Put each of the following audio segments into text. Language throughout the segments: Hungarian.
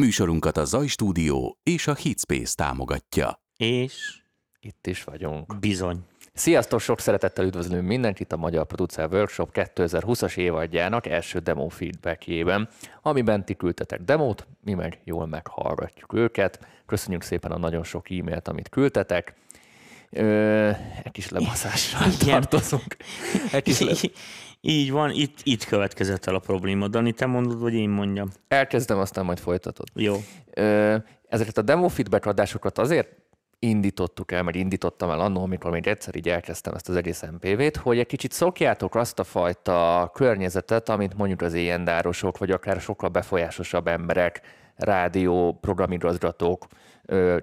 Műsorunkat a Zaj Stúdió és a Hitspace támogatja. És Itt is vagyunk. bizony. Sziasztok, sok szeretettel üdvözlünk mindenkit a Magyar Producer Workshop 2020-as évadjának első demo feedbackjében, amiben ti küldtetek demót, mi meg jól meghallgatjuk őket. Köszönjük szépen a nagyon sok e-mailt, amit küldtetek. Ö, egy kis lebaszással Igen. tartozunk. Egy kis le... Így van, itt, itt következett el a probléma. Dani, te mondod, vagy én mondjam? Elkezdem, aztán majd folytatod. Jó. Ezeket a demo feedback adásokat azért indítottuk el, meg indítottam el annól, amikor még egyszer így elkezdtem ezt az egész MPV-t, hogy egy kicsit szokjátok azt a fajta környezetet, amit mondjuk az éjjendárosok, vagy akár sokkal befolyásosabb emberek, rádió, programigazgatók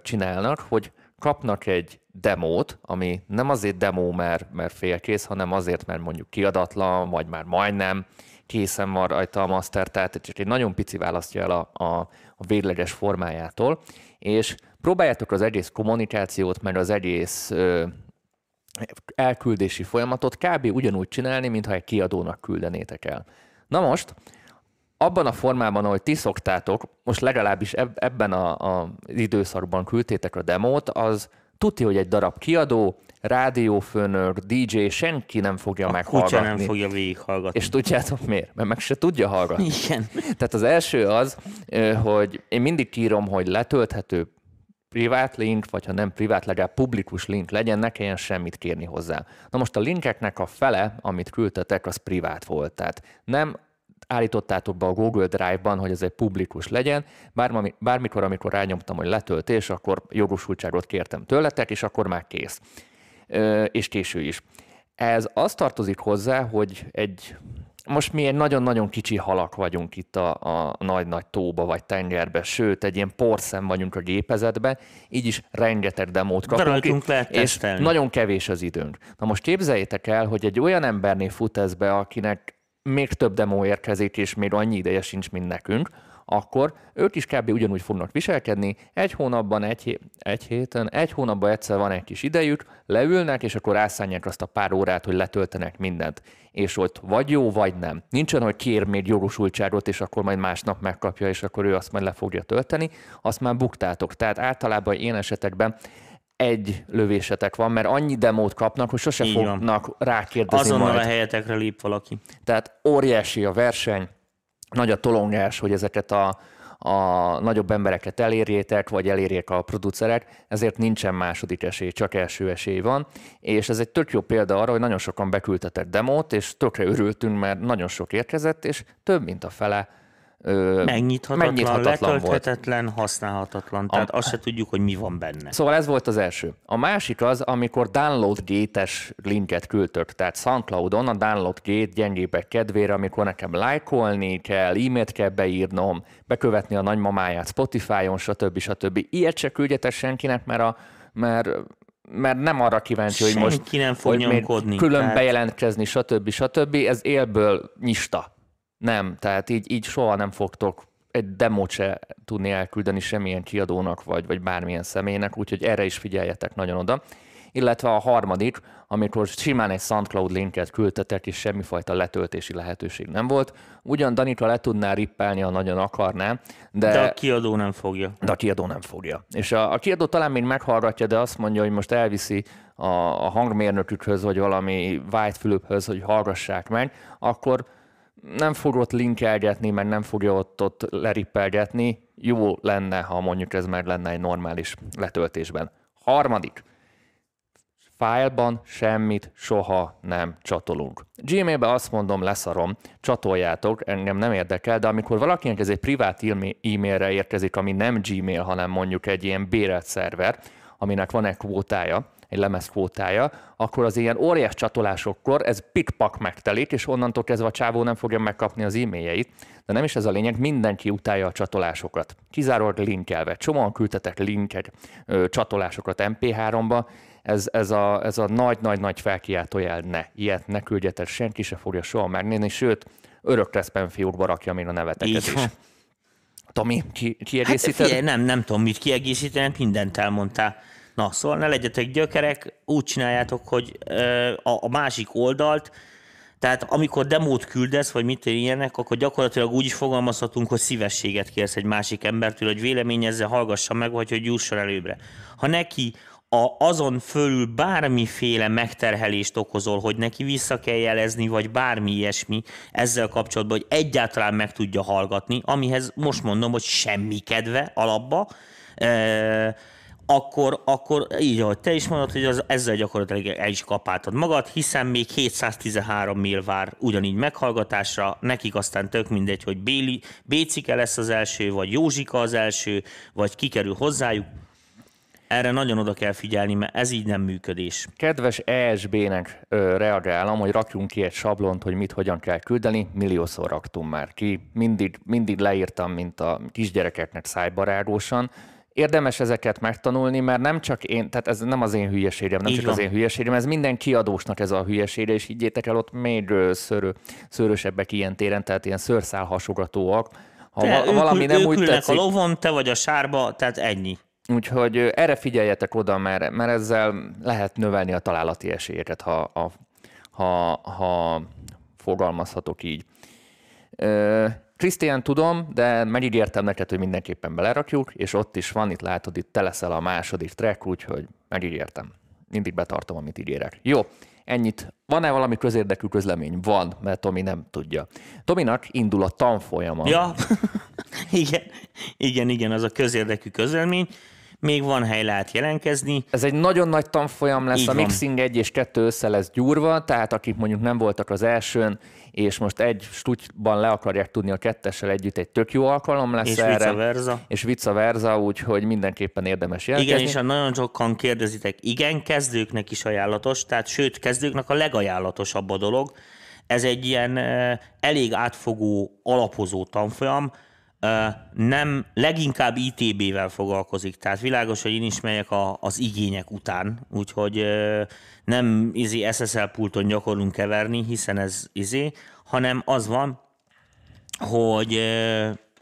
csinálnak, hogy kapnak egy demót, ami nem azért demo, mert, mert félkész, hanem azért, mert mondjuk kiadatlan, vagy már majdnem készen van rajta a master, tehát csak egy nagyon pici választja el a, a, a végleges formájától, és próbáljátok az egész kommunikációt, meg az egész ö, elküldési folyamatot kb. ugyanúgy csinálni, mintha egy kiadónak küldenétek el. Na most, abban a formában, ahogy ti szoktátok, most legalábbis eb- ebben az időszakban küldtétek a demót, az tudja, hogy egy darab kiadó, rádiófőnök, DJ, senki nem fogja A meghallgatni. kutya nem fogja végighallgatni. És tudjátok miért? Mert meg se tudja hallgatni. Igen. Tehát az első az, hogy én mindig kírom, hogy letölthető privát link, vagy ha nem privát, legalább publikus link legyen, ne kelljen semmit kérni hozzá. Na most a linkeknek a fele, amit küldtetek, az privát volt. Tehát nem állítottátok be a Google Drive-ban, hogy ez egy publikus legyen, bármi, bármikor, amikor rányomtam, hogy letöltés, akkor jogosultságot kértem tőletek, és akkor már kész. Ö, és késő is. Ez az tartozik hozzá, hogy egy most mi egy nagyon-nagyon kicsi halak vagyunk itt a, a nagy-nagy tóba vagy tengerbe, sőt, egy ilyen porszem vagyunk a gépezetben, így is rengeteg demót De kapunk, lehet és tesztelni. nagyon kevés az időnk. Na most képzeljétek el, hogy egy olyan embernél fut ez be, akinek még több demo érkezik, és még annyi ideje sincs, mint nekünk, akkor ők is kb. ugyanúgy fognak viselkedni, egy hónapban, egy, hé- egy héten, egy hónapban egyszer van egy kis idejük, leülnek, és akkor rászánják azt a pár órát, hogy letöltenek mindent. És ott vagy jó, vagy nem. Nincsen, hogy kér még jogosultságot, és akkor majd másnap megkapja, és akkor ő azt majd le fogja tölteni, azt már buktátok. Tehát általában ilyen esetekben egy lövésetek van, mert annyi demót kapnak, hogy sose Így van. fognak rákérdezni Azonnal majd. a helyetekre lép valaki. Tehát óriási a verseny, nagy a tolongás, hogy ezeket a, a nagyobb embereket elérjétek, vagy elérjék a producerek, ezért nincsen második esély, csak első esély van, és ez egy tök jó példa arra, hogy nagyon sokan beküldtetek demót, és tökre örültünk, mert nagyon sok érkezett, és több, mint a fele ö, Megnyithatatlan, megnyithatatlan volt. letölthetetlen, használhatatlan. Tehát azt se tudjuk, hogy mi van benne. Szóval ez volt az első. A másik az, amikor download gate-es linket küldtök, tehát SoundCloudon a download gate gyengébbek kedvére, amikor nekem lájkolni kell, e-mailt kell beírnom, bekövetni a nagymamáját Spotify-on, stb. stb. Ilyet se küldjetek senkinek, mert, a, mert mert nem arra kíváncsi, hogy most Senki nem fog hogy nyomkodni, külön tehát- bejelentkezni, stb. stb. Ez élből nyista. Nem, tehát így, így soha nem fogtok egy demót se tudni elküldeni semmilyen kiadónak, vagy, vagy bármilyen személynek, úgyhogy erre is figyeljetek nagyon oda. Illetve a harmadik, amikor simán egy SoundCloud linket küldtetek, és semmifajta letöltési lehetőség nem volt. Ugyan Danika le tudná rippelni, ha nagyon akarná, de, De a kiadó nem fogja. de a kiadó nem fogja. És a, a kiadó talán még meghallgatja, de azt mondja, hogy most elviszi a, a hangmérnökükhöz, vagy valami White Fülöphöz, hogy hallgassák meg, akkor nem fog ott linkelgetni, meg nem fogja ott, ott lerippelgetni. Jó lenne, ha mondjuk ez meg lenne egy normális letöltésben. Harmadik. Fájlban semmit soha nem csatolunk. Gmailbe azt mondom, leszarom, csatoljátok, engem nem érdekel, de amikor valakinek ez egy privát e-mailre érkezik, ami nem Gmail, hanem mondjuk egy ilyen bérelt szerver, aminek van egy kvótája, egy lemez kvótája, akkor az ilyen óriás csatolásokkor ez pikpak megtelik, és onnantól kezdve a csávó nem fogja megkapni az e-mailjeit. De nem is ez a lényeg, mindenki utálja a csatolásokat. Kizárólag linkelve. Csomóan küldtetek linkek, ö, csatolásokat MP3-ba, ez, ez, a, ez a nagy-nagy-nagy felkiáltójel ne. Ilyet ne küldjetek, senki se fogja soha megnézni, sőt, örökre spamfiókba rakja még a neveteket Így is. Tomi, ki, Hát kiegészíted? figyelj, nem, nem tudom mit kiegészítenek, mindent elmondtál. Na, szóval ne legyetek gyökerek, úgy csináljátok, hogy a másik oldalt Tehát amikor demót küldesz, vagy mit ilyenek, akkor gyakorlatilag úgy is fogalmazhatunk, hogy szívességet kérsz egy másik embertől, hogy véleményezze, hallgassa meg, vagy hogy jusson előbbre. Ha neki a, azon fölül bármiféle megterhelést okozol, hogy neki vissza kell jelezni, vagy bármi ilyesmi ezzel kapcsolatban, hogy egyáltalán meg tudja hallgatni, amihez most mondom, hogy semmi kedve alapba, e- akkor, akkor így, ahogy te is mondod, hogy az, ezzel gyakorlatilag el is kapáltad magad, hiszen még 713 mail vár ugyanígy meghallgatásra, nekik aztán tök mindegy, hogy Béli, Bécike lesz az első, vagy Józsika az első, vagy kikerül hozzájuk. Erre nagyon oda kell figyelni, mert ez így nem működés. Kedves ESB-nek ö, reagálom, hogy rakjunk ki egy sablont, hogy mit hogyan kell küldeni. Milliószor raktunk már ki. Mindig, mindig leírtam, mint a kisgyerekeknek szájbarágósan érdemes ezeket megtanulni, mert nem csak én, tehát ez nem az én hülyeségem, nem Így csak van. az én hülyeségem, ez minden kiadósnak ez a hülyesége, és higgyétek el, ott még szörő, szörösebbek ilyen téren, tehát ilyen szőrszál hasogatóak. Ha te, val- valami ők, nem ők úgy tetszik, a lovon, te vagy a sárba, tehát ennyi. Úgyhogy erre figyeljetek oda, mert, mert ezzel lehet növelni a találati esélyeket, ha, ha, ha, ha fogalmazhatok így. Krisztián tudom, de megígértem neked, hogy mindenképpen belerakjuk, és ott is van, itt látod, itt te a második track, úgyhogy megígértem. Mindig betartom, amit ígérek. Jó, ennyit. Van-e valami közérdekű közlemény? Van, mert Tomi nem tudja. Tominak indul a tanfolyama. Ja, igen, igen, igen, az a közérdekű közlemény még van hely, lehet jelentkezni. Ez egy nagyon nagy tanfolyam lesz, Így a mixing egy és kettő össze lesz gyúrva, tehát akik mondjuk nem voltak az elsőn, és most egy stutyban le akarják tudni a kettessel együtt, egy tök jó alkalom lesz és erre. Vice versa. És vice versa, úgyhogy mindenképpen érdemes jelentkezni. Igen, és a nagyon sokan kérdezitek, igen, kezdőknek is ajánlatos, tehát sőt, kezdőknek a legajánlatosabb a dolog. Ez egy ilyen elég átfogó, alapozó tanfolyam, nem, leginkább ITB-vel foglalkozik, tehát világos, hogy én is megyek a, az igények után, úgyhogy nem izé SSL pulton gyakorlunk keverni, hiszen ez izé, hanem az van, hogy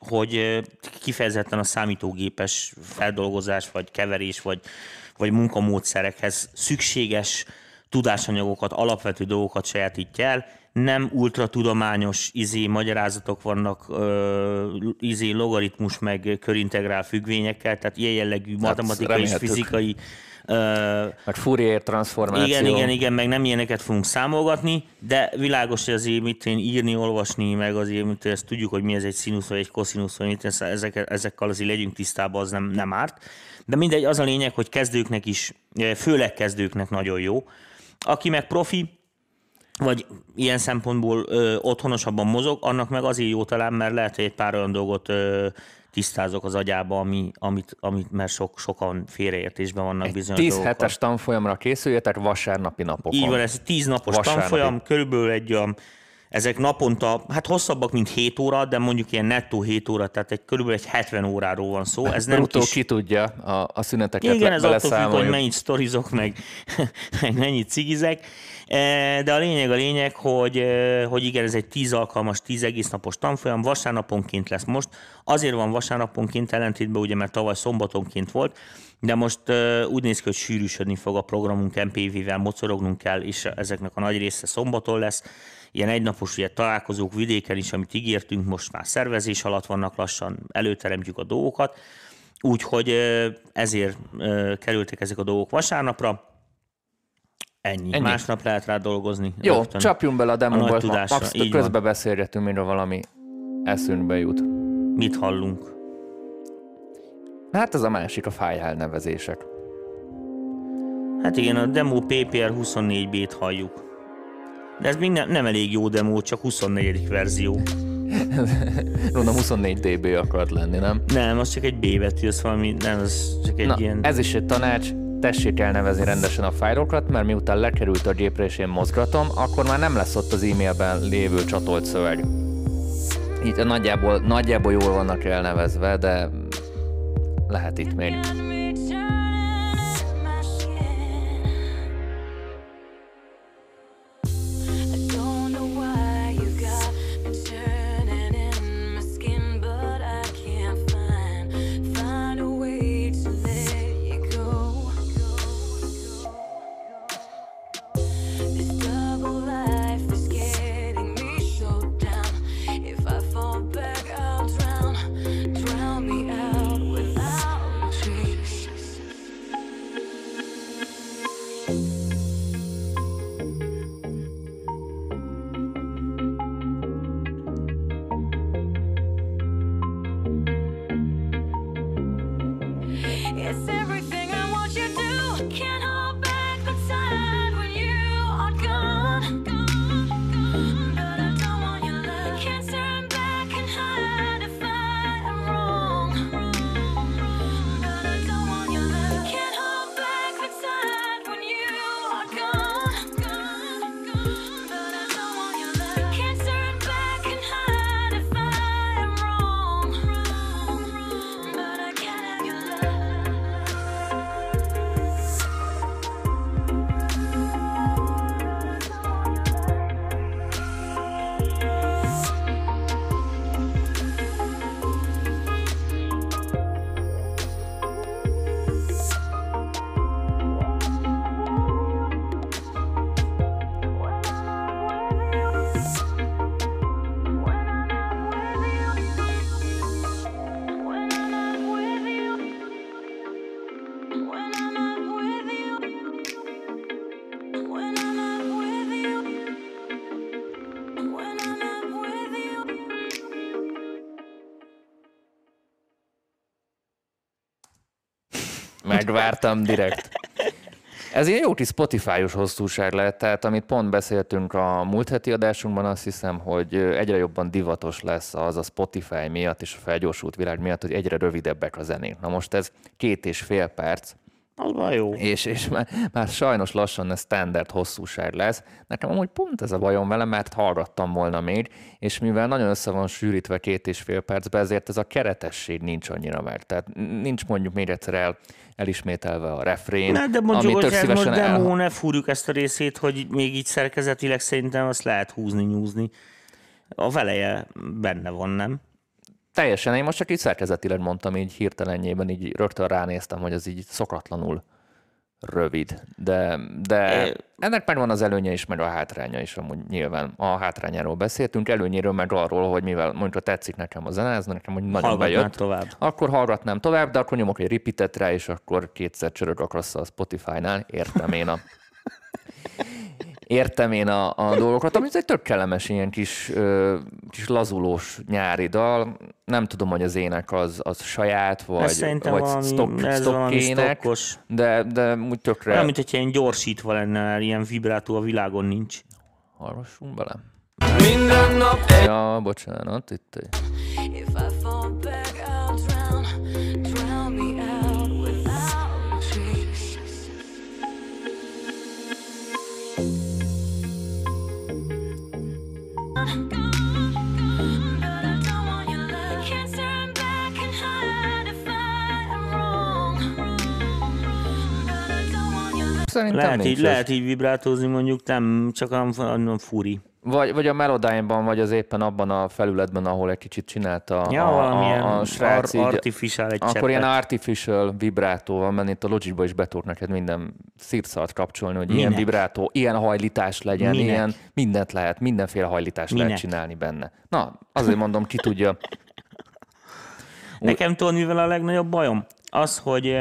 hogy kifejezetten a számítógépes feldolgozás, vagy keverés, vagy, vagy munkamódszerekhez szükséges tudásanyagokat, alapvető dolgokat sajátítja el, nem ultratudományos izé magyarázatok vannak ö, izé logaritmus meg körintegrál függvényekkel, tehát ilyen jellegű hát, matematikai és fizikai Uh, meg Fourier transformáció. Igen, igen, igen, meg nem ilyeneket fogunk számolgatni, de világos, hogy azért mit én írni, olvasni, meg azért, mit ezt tudjuk, hogy mi ez egy színusz vagy egy koszinusz, vagy mit, ezek, ezekkel azért legyünk tisztában, az nem, nem árt. De mindegy, az a lényeg, hogy kezdőknek is, főleg kezdőknek nagyon jó. Aki meg profi, vagy ilyen szempontból ö, otthonosabban mozog, annak meg azért jó talán, mert lehet, hogy egy pár olyan dolgot ö, tisztázok az agyába, ami, amit, amit mert sok, sokan félreértésben vannak bizonyos 10 hetes tanfolyamra készüljetek vasárnapi napokon. Így van, ez 10 napos vasárnapi. tanfolyam, körülbelül egy olyan ezek naponta, hát hosszabbak, mint 7 óra, de mondjuk ilyen nettó 7 óra, tehát egy körülbelül egy 70 óráról van szó. Ez nem kis... ki tudja a, a szüneteket Igen, ez attól függ, hogy mennyit sztorizok, meg, meg mennyit cigizek. E, de a lényeg a lényeg, hogy, e, hogy igen, ez egy 10 alkalmas, 10 egész napos tanfolyam, vasárnaponként lesz most. Azért van vasárnaponként ellentétben, ugye, mert tavaly szombatonként volt, de most uh, úgy néz ki, hogy sűrűsödni fog a programunk, MPV-vel mocorognunk kell, és ezeknek a nagy része szombaton lesz ilyen egynapos ugye, találkozók vidéken is, amit ígértünk, most már szervezés alatt vannak lassan, előteremtjük a dolgokat, úgyhogy ezért kerültek ezek a dolgok vasárnapra. Ennyi. Ennyi. Másnap lehet rá dolgozni. Jó, rögtön. csapjunk bele a demóba, max közbe beszélgetünk, mire valami eszünkbe jut. Mit hallunk? Hát ez a másik, a file elnevezések. Hát igen, a demo PPR 24B-t halljuk. De ez még nem, nem elég jó demo, csak 24. verzió. Mondom, 24 dB akart lenni, nem? Nem, az csak egy B betű, az valami, nem, az csak egy Na, ilyen... ez is egy tanács, tessék elnevezni rendesen a fájlokat, mert miután lekerült a gépre és én mozgatom, akkor már nem lesz ott az e-mailben lévő csatolt szöveg. Így nagyjából, nagyjából jól vannak elnevezve, de lehet itt még. Megvártam direkt. Ez ilyen jó kis Spotify-os hosszúság lehet, tehát amit pont beszéltünk a múlt heti adásunkban, azt hiszem, hogy egyre jobban divatos lesz az a Spotify miatt és a felgyorsult világ miatt, hogy egyre rövidebbek a zenék. Na most ez két és fél perc, Az már jó. és, és már, már sajnos lassan ez standard hosszúság lesz. Nekem amúgy pont ez a bajom vele, mert hallgattam volna még, és mivel nagyon össze van sűrítve két és fél percbe, ezért ez a keretesség nincs annyira meg. Tehát nincs mondjuk még egyszer el, elismételve a refrén, Ne, de ami mondjuk, tök ez most szívesen el- demo, ne fúrjuk ezt a részét, hogy még így szerkezetileg szerintem azt lehet húzni, nyúzni. A veleje benne van, nem? Teljesen, én most csak így szerkezetileg mondtam, így hirtelenjében, így rögtön ránéztem, hogy ez így szokatlanul rövid, de, de ennek megvan az előnye is, meg a hátránya is, amúgy nyilván. A hátrányáról beszéltünk, előnyéről meg arról, hogy mivel mondjuk tetszik nekem a zene, ez nekem hogy nagyon Hallgatnál bejött, tovább. akkor hallgatnám tovább, de akkor nyomok egy repeatet rá, és akkor kétszer csörög a Spotify-nál, értem én a értem én a, a dolgokat, ami egy tök kellemes ilyen kis, ö, kis lazulós nyári dal. Nem tudom, hogy az ének az, az saját, vagy, vagy valami, stock, ez stockos. de, de úgy tökre... Olyan, mint hogyha ilyen gyorsítva lenne, ilyen vibrátó a világon nincs. Hallgassunk bele. Minden nap Ja, bocsánat, itt egy... Szerintem Lehet nincs így, ez. lehet így vibrátózni, mondjuk nem, csak nem furi. Vagy, vagy a Melodyne-ban, vagy az éppen abban a felületben, ahol egy kicsit csinálta Ja, a, valamilyen a, a srác, ar- így, artificial egy akkor cseppet. ilyen artificial vibrátó van, mert itt a Logicba is be neked minden szírszart kapcsolni, hogy ilyen Minek? vibrátó, ilyen hajlítás legyen, Minek? ilyen mindent lehet, mindenféle hajlítást lehet Minek? csinálni benne. Na, azért mondom, ki tudja. Nekem tudod, mivel a legnagyobb bajom? Az, hogy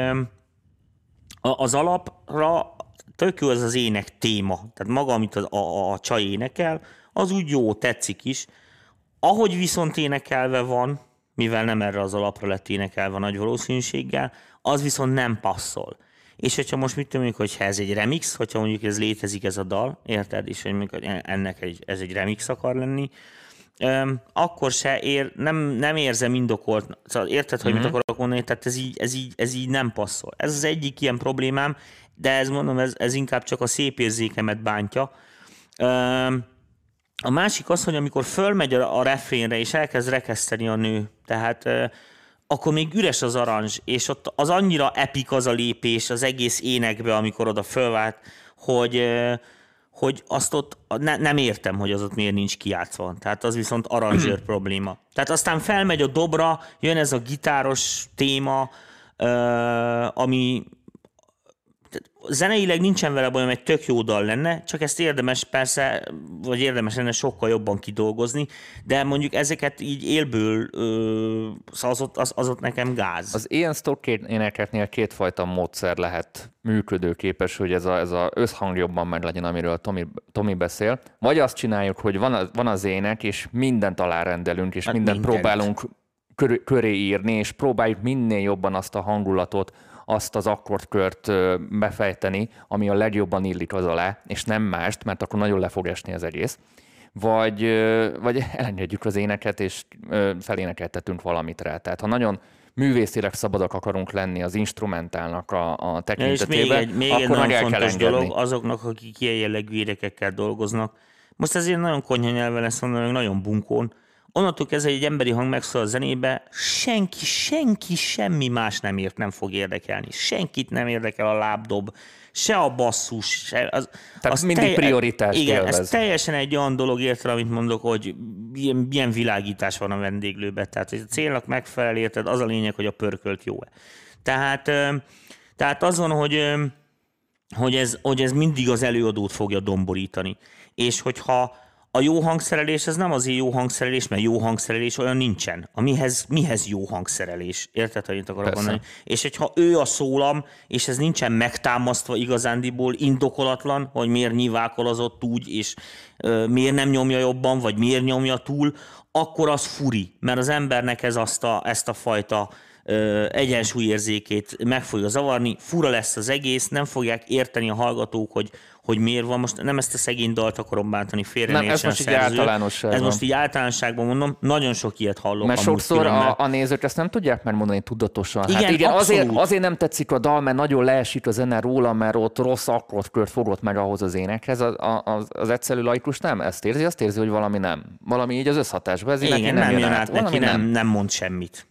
a- az alapra tök jó az az ének téma. Tehát maga, amit a, a, a csaj énekel, az úgy jó, tetszik is. Ahogy viszont énekelve van, mivel nem erre az alapra lett énekelve nagy valószínűséggel, az viszont nem passzol. És hogyha most mit tudom, hogyha ez egy remix, hogyha mondjuk ez létezik ez a dal, érted, és hogy ennek egy, ez egy remix akar lenni, Öm, akkor se ér, nem, nem érzem indokolt, szóval érted, hogy mit akarok mondani, tehát ez így, ez, így, ez így nem passzol. Ez az egyik ilyen problémám, de ez mondom, ez, ez inkább csak a szép érzékemet bántja. Öm, a másik az, hogy amikor fölmegy a, a refrénre, és elkezd rekeszteni a nő, tehát akkor még üres az aranzs, és ott az annyira epik az a lépés az egész énekbe, amikor oda fölvált, hogy, hogy azt ott ne, nem értem, hogy az ott miért nincs kijátszva. Tehát az viszont aranzsőr probléma. Tehát aztán felmegy a dobra, jön ez a gitáros téma, ami zeneileg nincsen vele bajom, egy tök jó dal lenne, csak ezt érdemes persze, vagy érdemes lenne sokkal jobban kidolgozni, de mondjuk ezeket így élből, az ott, az, az ott nekem gáz. Az ilyen stock énekeknél kétfajta módszer lehet működőképes, hogy ez, a, ez a összhang jobban meg legyen, amiről Tomi, Tomi beszél. Vagy azt csináljuk, hogy van, a, van az ének, és mindent alárendelünk, és Hát mindent mindent. próbálunk köré, köré írni, és próbáljuk minél jobban azt a hangulatot, azt az akkordkört befejteni, ami a legjobban illik az alá, és nem mást, mert akkor nagyon le fog esni az egész. Vagy, vagy elengedjük az éneket, és felénekeltetünk valamit rá. Tehát ha nagyon művészileg szabadak akarunk lenni az instrumentálnak a, a Ja, és még tekintetében, egy, még akkor egy nagyon fontos engedni. dolog azoknak, akik ilyen jellegű érekekkel dolgoznak. Most ezért nagyon konyha nyelven lesz mondani, nagyon bunkón. Onnantól kezdve egy emberi hang megszól a zenébe, senki, senki, semmi más nem ért, nem fog érdekelni. Senkit nem érdekel a lábdob, se a basszus, se az, Tehát mindig prioritást Igen, élvez. ez teljesen egy olyan dolog érted, amit mondok, hogy milyen, milyen világítás van a vendéglőben. Tehát, hogy a célnak megfelel, érted, az a lényeg, hogy a pörkölt jó-e. Tehát, tehát azon, hogy ö, hogy ez, hogy ez mindig az előadót fogja domborítani. És hogyha a jó hangszerelés, ez nem azért jó hangszerelés, mert jó hangszerelés olyan nincsen. A mihez, mihez jó hangszerelés? Érted, hogy itt akarok Persze. mondani? És hogyha ő a szólam, és ez nincsen megtámasztva igazándiból, indokolatlan, hogy miért nyilválkolazott úgy, és ö, miért nem nyomja jobban, vagy miért nyomja túl, akkor az furi, mert az embernek ez azt a, ezt a fajta ö, egyensúlyérzékét meg fogja zavarni, fura lesz az egész, nem fogják érteni a hallgatók, hogy, hogy miért van. Most nem ezt a szegény dalt akarom bántani, félre Nem, ne ez most így általánosságban. Ez most így általánosságban mondom, nagyon sok ilyet hallok. Mert sokszor különben. a, a nézők ezt nem tudják megmondani tudatosan. hát Igen, igen azért, abszolút. azért nem tetszik a dal, mert nagyon leesik a zene róla, mert ott rossz akkordkört fogott meg ahhoz az énekhez. Az, az, az egyszerű laikus nem ezt érzi, azt érzi, hogy valami nem. Valami így az összhatásban. Ez így neki Igen, nem, jön jön át neki, nem, nem mond semmit.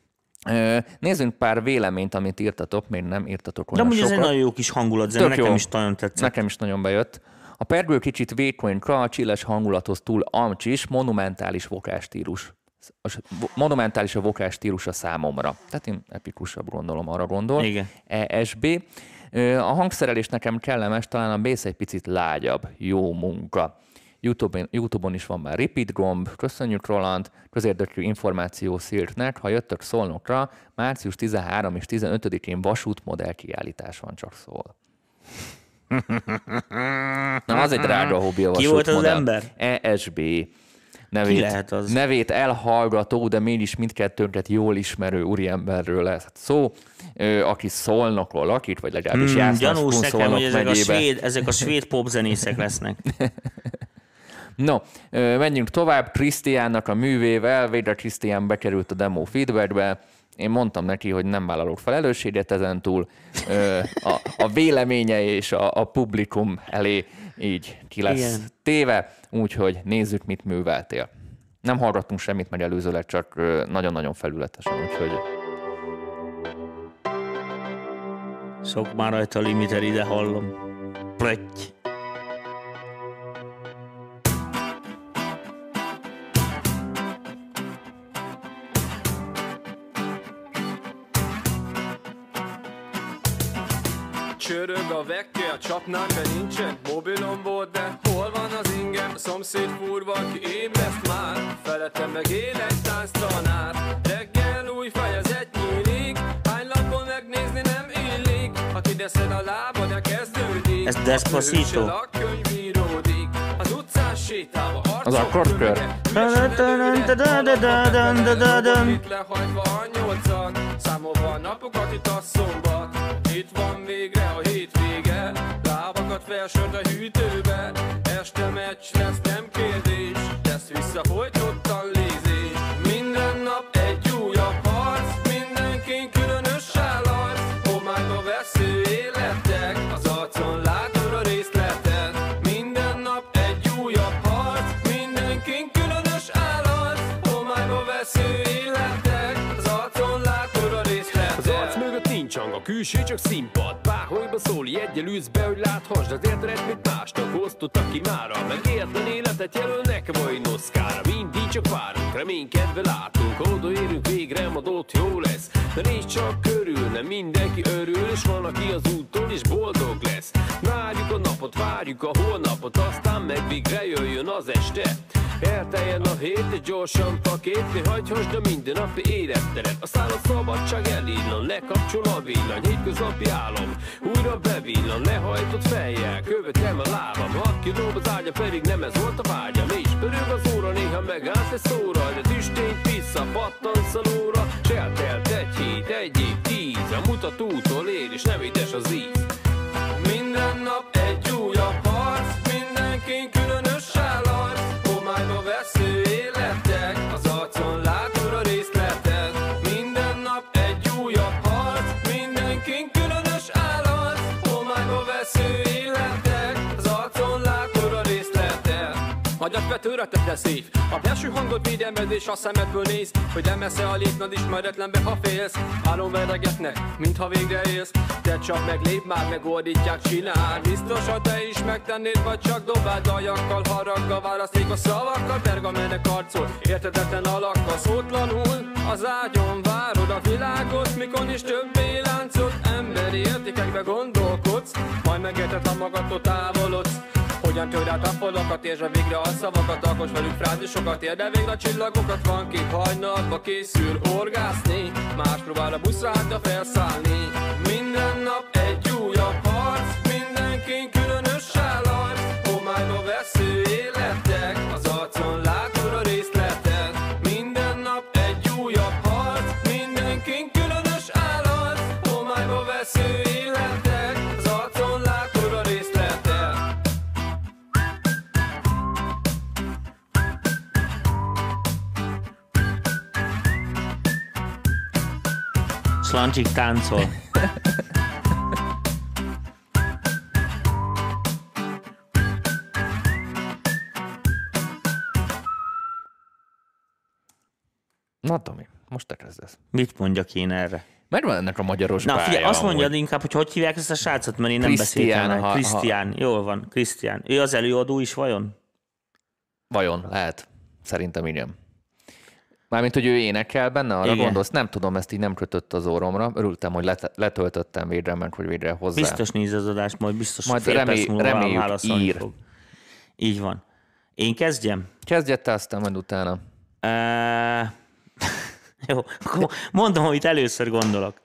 Nézzünk pár véleményt, amit írtatok, még nem írtatok De olyan amúgy ez egy nagyon jó kis hangulatzene, Tök nekem jó. is nagyon tetszett. Nekem is nagyon bejött. A pergő kicsit vékonykra, a csilles hangulathoz túl amcsis, monumentális vokásstílus. A s- vo- Monumentális a vokásstílusa számomra. Tehát én epikusabb gondolom, arra gondol. Igen. ESB. A hangszerelés nekem kellemes, talán a bass egy picit lágyabb. Jó munka. YouTube-on, YouTube-on is van már repeat gomb, köszönjük Roland, közérdekű információ Szirtnek, ha jöttök Szolnokra, március 13 és 15-én vasútmodell kiállítás van csak szól. Na, az egy drága hobbi a Ki volt az vasútmodell. ember? ESB. Nevét, Ki lehet az? nevét elhallgató, de mégis mindkettőnket jól ismerő úriemberről lesz szó, ö, aki Szolnokról lakik, vagy legalábbis Hmm, hmm, gyanús nekem, hogy ezek a, svéd, ezek a svéd popzenészek lesznek. No, menjünk tovább. Krisztiánnak a művével, végre Krisztián bekerült a demo feedbackbe. Én mondtam neki, hogy nem vállalok felelősséget ezentúl. A, a véleménye és a, a publikum elé így ki lesz Igen. téve, úgyhogy nézzük, mit műveltél. Nem hallgattunk semmit meg előzőleg, csak nagyon-nagyon felületesen, úgyhogy Sok már rajta a limiter, ide hallom. Plötty. A csapnám, de nincsen Mobilom volt, de hol van az ingem? A szomszéd furva, aki ébreszt már Feletem meg él egy tánctanár Reggel új fejezet nyílik Hány lapon megnézni nem illik Ha kideszed a lábad, de kezdődik Ez Despacito? Az utcán sétálva Az akkordkör? itt lehajtva a nyolcan Számolva a napokat itt a szombat Itt van végre a hétvége Lábakat felsört a hűtőbe. Este meccs lesz nem kérdés Lesz visszafolytottan lézés. Minden nap egy újabb harc Mindenkin különös állarc Homályba vesző életek Az arcon látod a részletet. Minden nap egy újabb harc Mindenkin különös állarc Homályba vesző életek Az arcon látod a részletet Az arc mögött nincs hang, a külső csak színpad Bárhogyba szóli, egyel ülsz be, hogy láthassd Az eredményt másnak osztottak ki mára. Megértlen életet jelölnek vagy noszkára Mindig csak várunk, reménykedve látunk Ha odaérünk végre, majd ott jó lesz. De nézd csak körül, nem mindenki örül És van, aki az úton is boldog lesz. Várjuk a napot, várjuk a holnapot Aztán meg végre jöjjön az este hét, egy gyorsan pakét Ne hagyhassd a mindennapi életteret. A szállod szabadság elillan, lekapcsol a villany Hétköznapi álom, újra bevillan Lehajtott fejjel, követem a lábam. Hat kilóbb az ágya, pedig nem ez volt a vágyam És pörög az óra, néha megállsz egy szóra De tüstény vissza, pattansz a lóra. S eltelt egy hét, egy év, tíz A mutatótól ér és nem édes az íz Agyatvetőre tette szív A belső hangot védelmed és a szemedből néz Hogy nem messze a lépnad ismeretlenbe, ha félsz. Álom veregetnek, mintha végre élsz. Te csak meglép már, megoldítják, csinál. Biztos, ha te is megtennéd, vagy csak dobáld aljakkal Haraggal választék szavakkal, pergamenek arcol Értetetlen alakkal, szótlanul Az ágyon várod a világot Mikor is többé láncod. Emberi értékekbe gondolkodsz Majd megértetlen magadtól távolodsz tör át a falakat, értsd végre a szavakat Alkos velük frázisokat, érde végre a csillagokat Van ki hajnalba készül orgászni. Más próbál a buszra hátra felszállni. Minden nap egy újabb Szlancsik táncol. Na, Tomi, most te kezdesz. Mit mondjak én erre? Megvan ennek a magyaros Na, figyelj, azt mondjad amúgy. inkább, hogy hogy hívják ezt a srácot, mert én nem Krisztián, beszéltem ha- meg. ha- Krisztián, jól van, Krisztián. Ő az előadó is vajon? Vajon? Lehet. Szerintem igen. Mármint, hogy ő énekel benne, arra Igen. gondolsz? Nem tudom, ezt így nem kötött az orromra. Örültem, hogy let- letöltöttem végre, mert hogy végre hozzá. Biztos néz az adást, majd biztos Majd fél remé- perc múlva reméljük válaszolni ír. fog. Így van. Én kezdjem? Kezdjed te, aztán majd utána. Uh, jó, akkor mondom, amit először gondolok.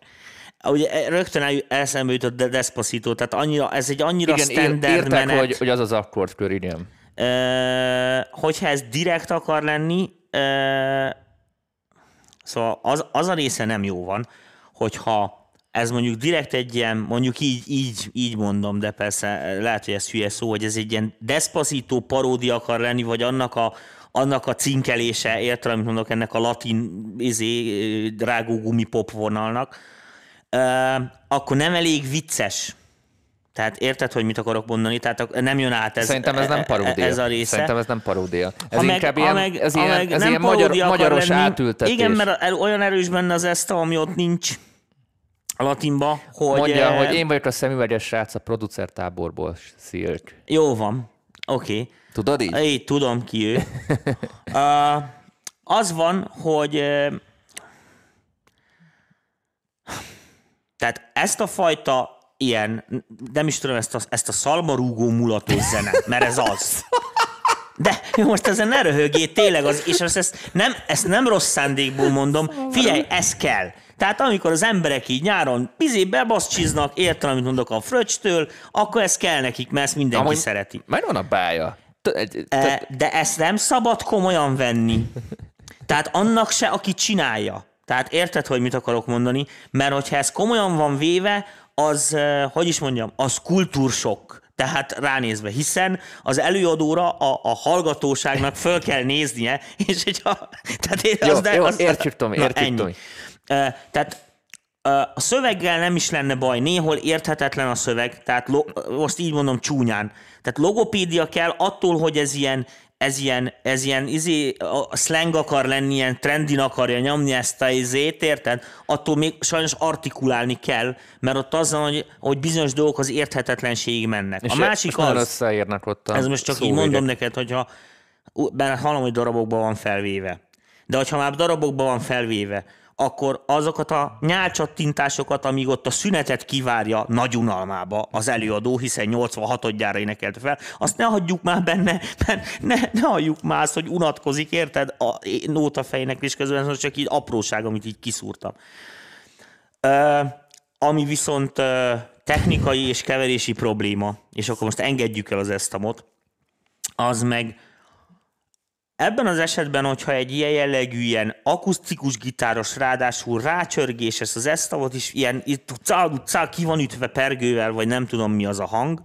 Ugye rögtön el- eszembe jutott a Despacito, tehát annyira, ez egy annyira Igen, standard értek, menet. hogy, hogy az az akkordkör, igen. Ö, hogyha ez direkt akar lenni, szóval az, az a része nem jó van, hogyha ez mondjuk direkt egy ilyen, mondjuk így, így, így mondom, de persze lehet, hogy ez hülye szó, hogy ez egy ilyen despacito paródia akar lenni, vagy annak a, annak a cinkelése, értem, amit mondok, ennek a latin izé, drágó gumipop vonalnak, akkor nem elég vicces. Tehát érted, hogy mit akarok mondani? Tehát nem jön át ez, Szerintem ez nem paródia. ez a része. Szerintem ez nem paródia. Ez meg- inkább ilyen, meg- ez ilyen, ez nem ilyen magyar, magyaros lenni- átültetés. Igen, mert olyan erős benne az eszta, ami ott nincs a latinba, hogy... Mondja, eh, hogy én vagyok a szemüveges srác a producer táborból, Szilk. Jó van, oké. Okay. Tudod így? Így tudom ki ő. uh, az van, hogy uh, tehát ezt a fajta ilyen, nem is tudom, ezt a, ezt a szalmarúgó mulatos zene, mert ez az. De most ezen ne röhögjél, tényleg az, és ezt, ezt, nem, ezt nem rossz szándékból mondom, figyelj, ez kell. Tehát amikor az emberek így nyáron pizé bebaszcsiznak, értem, amit mondok a fröccstől, akkor ez kell nekik, mert ezt mindenki Amúgy szereti. Megvan a bája. E, De ezt nem szabad komolyan venni. Tehát annak se, aki csinálja. Tehát érted, hogy mit akarok mondani? Mert hogyha ez komolyan van véve, az, eh, hogy is mondjam, az kultúrsok. Tehát ránézve, hiszen az előadóra a, a hallgatóságnak föl kell néznie, és hogyha... Tehát én Jó, az, jó, értjük, Tomi, értjük, ennyi. Tomi. Eh, Tehát Ö, a szöveggel nem is lenne baj, néhol érthetetlen a szöveg, tehát lo- most így mondom csúnyán. Tehát logopédia kell attól, hogy ez ilyen, ez ilyen, ez ilyen izé, a slang akar lenni, ilyen trendin akarja nyomni ezt a izét, érted? Attól még sajnos artikulálni kell, mert ott az van, hogy, hogy bizonyos dolgok az érthetetlenségig mennek. és a másik az, összeérnek ott a ez most csak így mondom neked, hogyha benne hallom, hogy darabokban van felvéve. De hogyha már darabokban van felvéve, akkor azokat a nyálcsattintásokat, amíg ott a szünetet kivárja nagy unalmába az előadó, hiszen 86-odjára énekelte fel, azt ne hagyjuk már benne, mert ne, ne hagyjuk már azt, hogy unatkozik, érted? A nótafejnek is közben, ez csak így apróság, amit így kiszúrtam. Ö, ami viszont ö, technikai és keverési probléma, és akkor most engedjük el az esztamot, az meg ebben az esetben, hogyha egy ilyen jellegű, ilyen akusztikus gitáros, ráadásul rácsörgéses, az esztavot is ilyen itt cál, cál, ki van ütve pergővel, vagy nem tudom mi az a hang,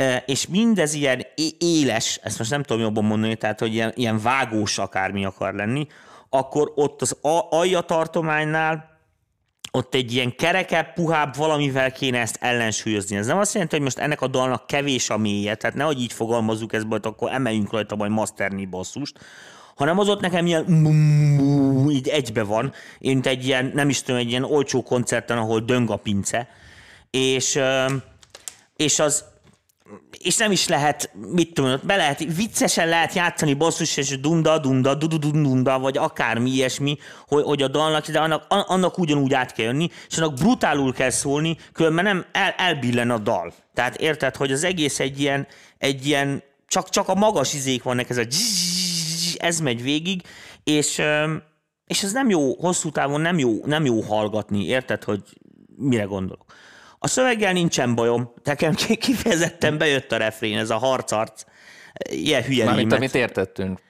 E, és mindez ilyen éles, ezt most nem tudom jobban mondani, tehát hogy ilyen, ilyen vágós akármi akar lenni, akkor ott az alja tartománynál ott egy ilyen kerekebb, puhább valamivel kéne ezt ellensúlyozni. Ez nem azt jelenti, hogy most ennek a dalnak kevés a mélye, tehát nehogy így fogalmazzuk ezt, majd akkor emeljünk rajta majd masterni basszust, hanem az ott nekem ilyen így egybe van, mint egy ilyen, nem is tudom, egy ilyen olcsó koncerten, ahol döng a pince, és, és az, és nem is lehet, mit tudom, be lehet, viccesen lehet játszani basszus, és dunda, dunda, dudu, dunda, vagy akármi ilyesmi, hogy, hogy a dalnak, de annak, annak ugyanúgy át kell jönni, és annak brutálul kell szólni, különben nem el, elbillen a dal. Tehát érted, hogy az egész egy ilyen, egy ilyen csak, csak a magas izék vannak, ez a dzz, ez megy végig, és, és ez nem jó, hosszú távon nem jó, nem jó hallgatni, érted, hogy mire gondolok. A szöveggel nincsen bajom, nekem ki- kifejezetten bejött a refrén, ez a harcarc, ilyen hülye Mármint amit értettünk.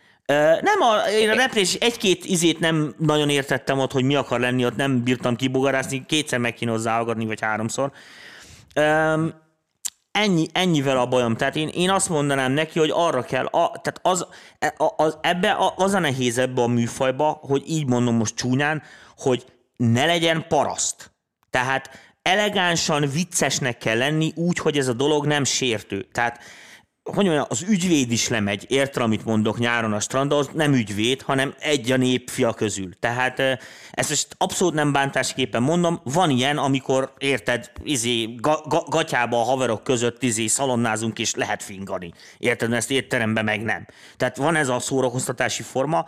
Nem, a, én a replés egy-két izét nem nagyon értettem ott, hogy mi akar lenni, ott nem bírtam kibogarászni, kétszer meg kéne hozzá hallgatni, vagy háromszor. Öm, ennyi, ennyivel a bajom. Tehát én, én azt mondanám neki, hogy arra kell, a, tehát az, e- a, az, ebbe a, az a nehéz ebbe a műfajba, hogy így mondom most csúnyán, hogy ne legyen paraszt. Tehát elegánsan viccesnek kell lenni, úgy, hogy ez a dolog nem sértő. Tehát hogy mondjam, az ügyvéd is lemegy, érted, amit mondok nyáron a strandon, az nem ügyvéd, hanem egy a nép fia közül. Tehát ezt most abszolút nem bántásképpen mondom, van ilyen, amikor érted, izé, ga, ga, gatyába a haverok között izé szalonnázunk, és lehet fingani. Érted, ezt étteremben meg nem. Tehát van ez a szórakoztatási forma,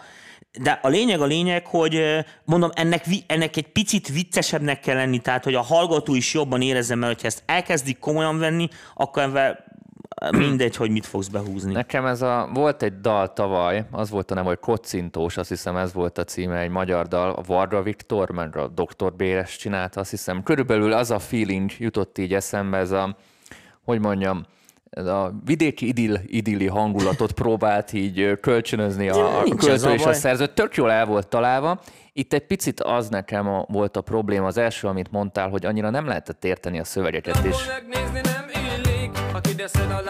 de a lényeg a lényeg, hogy mondom, ennek, ennek egy picit viccesebbnek kell lenni, tehát hogy a hallgató is jobban érezze, mert hogyha ezt elkezdik komolyan venni, akkor ebben mindegy, hogy mit fogsz behúzni. Nekem ez a, volt egy dal tavaly, az volt a nem, hogy Kocintós, azt hiszem ez volt a címe, egy magyar dal, a Varga Viktor, meg a Dr. Béres csinálta, azt hiszem. Körülbelül az a feeling jutott így eszembe, ez a, hogy mondjam, ez a vidéki idill, idilli hangulatot próbált így kölcsönözni a, a költő a és a baj. szerző. Tök jól el volt találva. Itt egy picit az nekem a, volt a probléma, az első, amit mondtál, hogy annyira nem lehetett érteni a szövegeket, és Megnézni kideszed a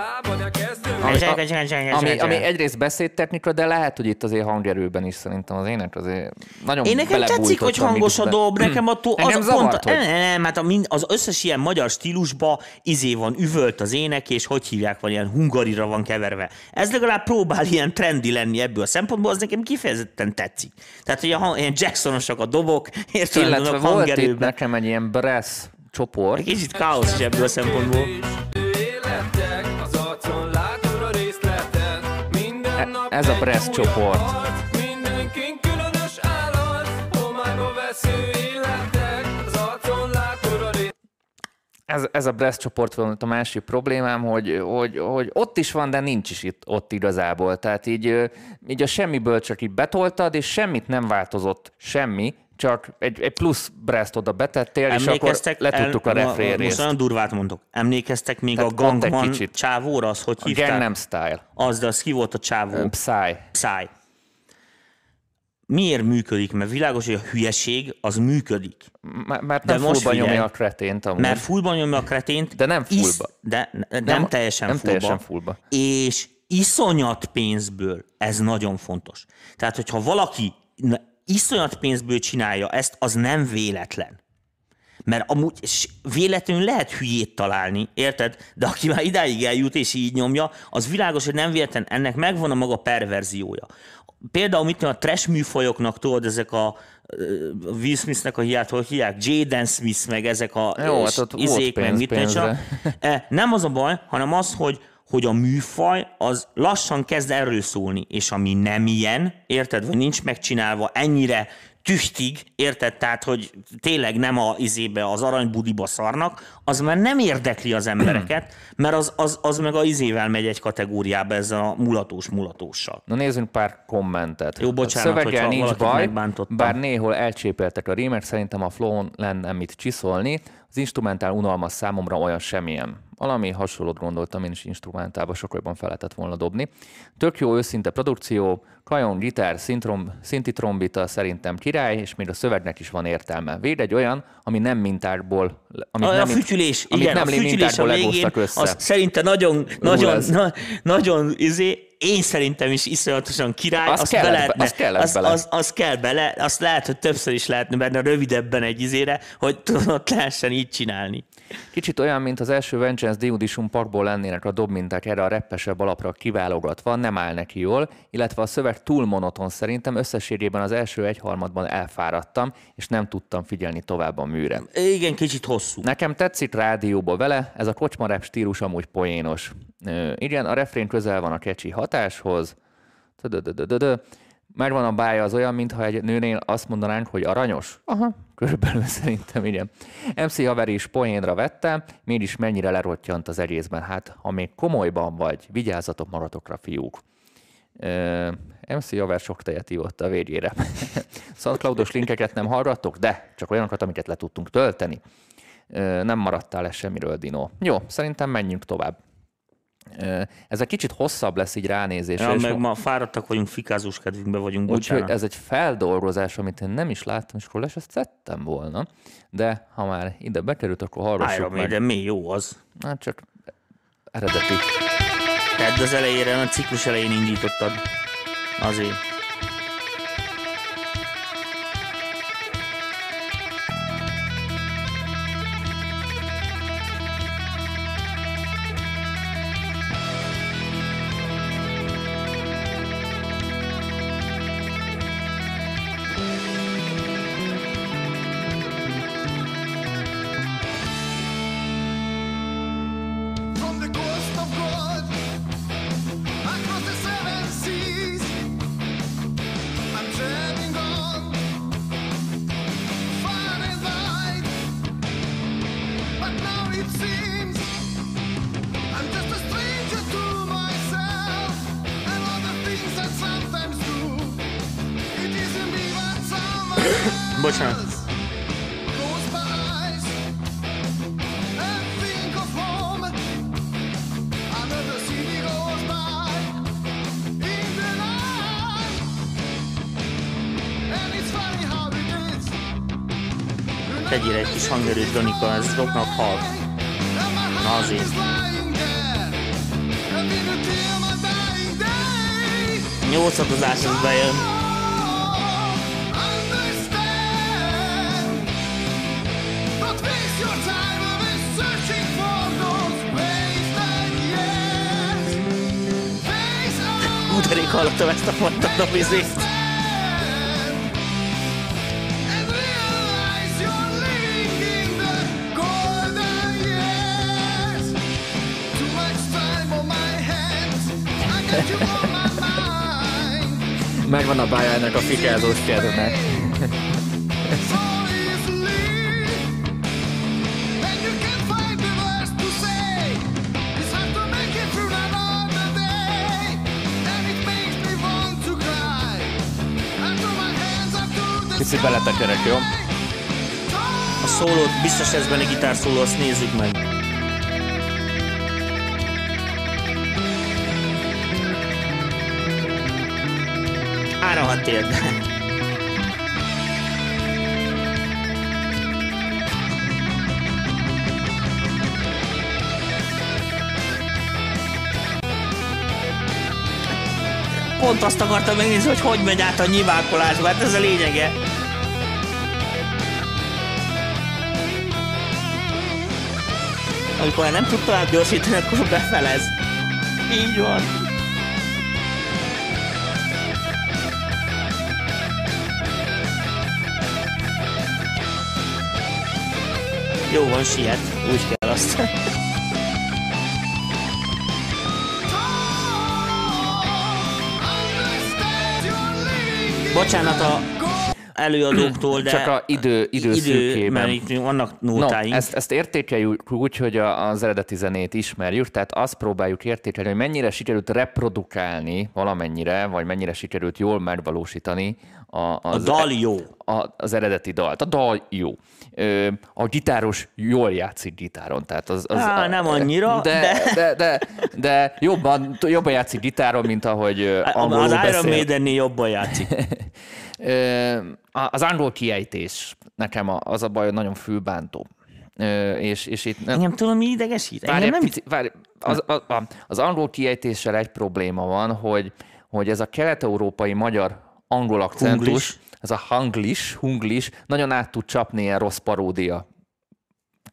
ami, ami, ami egyrészt beszédtechnika, de lehet, hogy itt azért hangerőben is szerintem az ének azért nagyon Én nekem tetszik, hogy hangos a dob, nekem a tó, az pont, nem, nem, hát a, mind- az összes ilyen magyar stílusba izé van, üvölt az ének, és hogy hívják, van ilyen hungarira van keverve. Ez legalább próbál ilyen trendi lenni ebből a szempontból, az nekem kifejezetten tetszik. Tehát, hogy a, hang- ilyen Jacksonosak a dobok, érted, Illetve a volt itt nekem egy ilyen brass csoport, Egy kicsit káosz is ebből a szempontból. Arcon látod a részletet. Minden nap ez a új csoport. Mindenkin különös állat, homályba vesző életek, az arcon látod a részletet. ez, ez a Brest csoport volt a másik problémám, hogy, hogy, hogy ott is van, de nincs is itt, ott igazából. Tehát így, így a semmiből csak így betoltad, és semmit nem változott, semmi, csak egy, egy plusz Brest oda betettél, és akkor letudtuk a el- refrén Most részt. olyan durvát mondok. Emlékeztek még Tehát a Gangman csávóra, az hogy A hívták? Gangnam Style, Az, de az ki volt a csávó? Psy. Psy. Miért működik? Mert világos, hogy a hülyeség az működik. M- Mert De nem most fullba figyelj, nyomja a kretént amúgy. Mert fullban nyomja a kretént. De nem isz- fullba. De nem, nem teljesen nem fullba. teljesen fullba. És iszonyat pénzből, ez nagyon fontos. Tehát, hogyha valaki iszonyat pénzből csinálja ezt, az nem véletlen. Mert amúgy véletlenül lehet hülyét találni, érted? De aki már idáig eljut és így nyomja, az világos, hogy nem véletlen, ennek megvan a maga perverziója. Például mit a trash műfajoknak tudod, ezek a Will Smithnek a hiát, hogy hívják, Jaden Smith, meg ezek a Jó, hát ott izék, meg mit tudom, pénzre. E, Nem az a baj, hanem az, hogy, hogy a műfaj az lassan kezd erről szólni, és ami nem ilyen, érted, vagy nincs megcsinálva ennyire tüchtig, érted, tehát, hogy tényleg nem a izébe, az aranybudiba szarnak, az már nem érdekli az embereket, mert az, az, az meg a izével megy egy kategóriába ezzel a mulatós mulatóssal. Na nézzünk pár kommentet. Jó, bocsánat, a szöveggel nincs baj, bár néhol elcsépeltek a rímek, szerintem a flow lenne mit csiszolni. Az instrumentál unalmas számomra olyan semmilyen. Valami hasonlót gondoltam, én is instrumentálba sokkal jobban fel lehetett volna dobni. Tök jó őszinte produkció, kajon, gitár, szintrom, szinti trombita szerintem király, és még a szövegnek is van értelme. Véd egy olyan, ami nem mintákból, amit A, nem a fütyülés, amit igen, nem a fütyülés a végén, össze. az szerinte nagyon, nagyon, ez. na, nagyon, izé, én szerintem is iszonyatosan király, Az azt, kellett be az kellett az, bele. Az, az, kell bele, azt lehet, hogy többször is lehetne benne rövidebben egy izére, hogy tudod, lehessen így csinálni. Kicsit olyan, mint az első Vengeance Audition Parkból lennének a dobminták erre a reppesebb alapra kiválogatva, nem áll neki jól, illetve a szöveg túl monoton szerintem, összességében az első egyharmadban elfáradtam, és nem tudtam figyelni tovább a műre. Igen, kicsit hosszú. Nekem tetszik rádióba vele, ez a kocsmarep stílus amúgy poénos. Ö, igen, a refrén közel van a kecsi hatáshoz. Megvan a bája az olyan, mintha egy nőnél azt mondanánk, hogy aranyos. Aha, körülbelül szerintem igen. MC haver is poénra vette, mégis mennyire lerottyant az egészben. Hát, ha még komolyban vagy, vigyázzatok magatokra, fiúk. Ö, MC haver sok tejet ivott a végére. SoundCloudos linkeket nem hallgattok, de csak olyanokat, amiket le tudtunk tölteni. Ö, nem maradtál le semmiről, Dino. Jó, szerintem menjünk tovább. Ez egy kicsit hosszabb lesz így ránézésre. Ja, meg ma fáradtak vagyunk, fikázós kedvünkbe vagyunk, Úgyhogy bocsánat. ez egy feldolgozás, amit én nem is láttam, és akkor le se szedtem volna. De ha már ide bekerült, akkor hallgassuk Iron meg. Maiden, mi jó az. Hát csak eredeti. Tedd az elejére, a ciklus elején indítottad. Azért. Is. Tegyél egy kis hangerőt, Danika, ez rocknak hal. Na azért. Nyolcadozás az bejön. Got you on my mind. Megvan a bája ennek a fikázós kedvnek. Kicsit beletekerek, jó? A szólót, biztos ez benne gitár szóló, azt nézzük meg. Árahat érde. Pont azt akartam megnézni, hogy hogy megy át a nyilvánkolásba, hát ez a lényege. Amikor már nem tud tovább gyorsítani, akkor befelez. Így van. Jó van, siet. Úgy kell azt. Bocsánat, a, előadóktól, de Csak a idő, idő, idő vannak No, nótáink. ezt, ezt értékeljük úgy, hogy a, az eredeti zenét ismerjük, tehát azt próbáljuk értékelni, hogy mennyire sikerült reprodukálni valamennyire, vagy mennyire sikerült jól megvalósítani a, a az, dal jó. a, az eredeti dalt. A dal jó. A gitáros jól játszik gitáron. Tehát az, az, Á, nem annyira, de, de- de, de, de jobban, jobban játszik gitáron, mint ahogy angolul Az Iron beszél. Maidennél jobban játszik. Az angol kiejtés nekem az a baj, hogy nagyon fülbántó. És, és itt nem, Engem tudom, mi idegesít? várj, nem... pici, várj, az, az, az angol kiejtéssel egy probléma van, hogy, hogy ez a kelet-európai magyar angol akcentus, Hunglis. ez a hanglis, hunglis, nagyon át tud csapni ilyen rossz paródia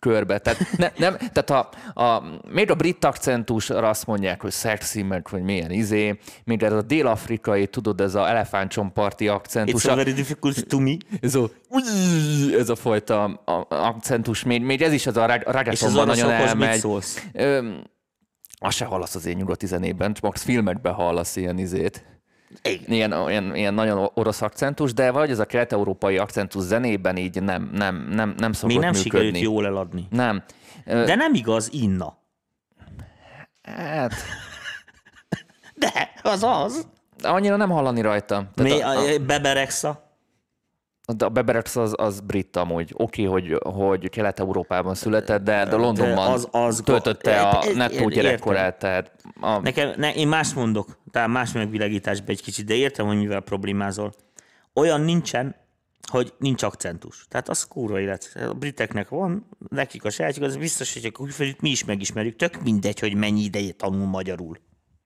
körbe. Tehát, ne, nem, tehát a, a, még a brit akcentusra azt mondják, hogy sexy, meg hogy milyen izé, még ez a dél-afrikai, tudod, ez a elefántcsomparti akcentus. It's a very difficult to me. Ez a, ez a fajta a- akcentus, még, még ez is az a ragatonban nagyon mit elmegy. szólsz? Ö, azt se hallasz az én nyugati zenében, csak max filmekben hallasz ilyen izét. Igen. Ilyen, ilyen, ilyen nagyon orosz akcentus, de vagy ez a kelet-európai akcentus zenében így nem, nem, nem, nem szokott Még nem működni. sikerült jól eladni. Nem. De nem igaz, inna. Hát, De, az az. annyira nem hallani rajta. Tehát Mi, a, a, a, a Beberexa. De a Beberex az, az brit amúgy. Oké, hogy, hogy Kelet-Európában született, de, de Londonban az- az- töltötte a nettó gyerekkorát. Tehát a, Nekem, ne, én más mondok, talán más megvilágításban egy kicsit, de értem, hogy mivel problémázol. Olyan nincsen, hogy nincs akcentus. Tehát az kurva élet. A briteknek van, nekik a sajátjuk, az biztos, hogy a külföldit mi is megismerjük. Tök mindegy, hogy mennyi ideje tanul magyarul.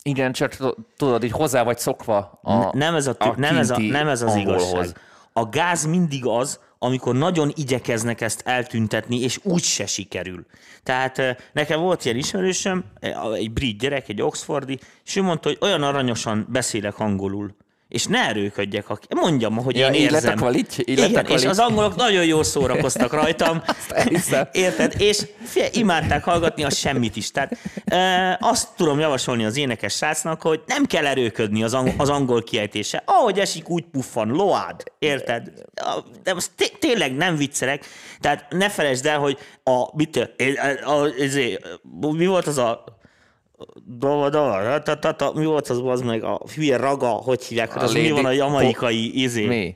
Igen, csak tu- tudod, így hozzá vagy szokva a, A, nem, ez a, a nem, ez a, nem ez az angolhoz. igazság. A gáz mindig az, amikor nagyon igyekeznek ezt eltüntetni, és úgy se sikerül. Tehát eh, nekem volt ilyen ismerősöm, eh, egy brit gyerek, egy oxfordi, és ő mondta, hogy olyan aranyosan beszélek angolul. És ne erőködjek, mondjam, hogy Ja, én érzem. lettek valit? Így Igen, lettek és az angolok nagyon jól szórakoztak rajtam. Érted? És fie, imádták hallgatni, az semmit is. Tehát e, azt tudom javasolni az énekes srácnak, hogy nem kell erőködni az, ang- az angol kiejtése. Ahogy esik, úgy puffan. Load. Érted? A- De most té- tényleg nem viccelek. Tehát ne felejtsd el, hogy a, mit, a, a, izé, mi volt az a Dova, dova, ta, ta, ta, mi volt az, az meg a hülye raga, hogy hívják, A az mi Lady van a jamaikai izé. Mi?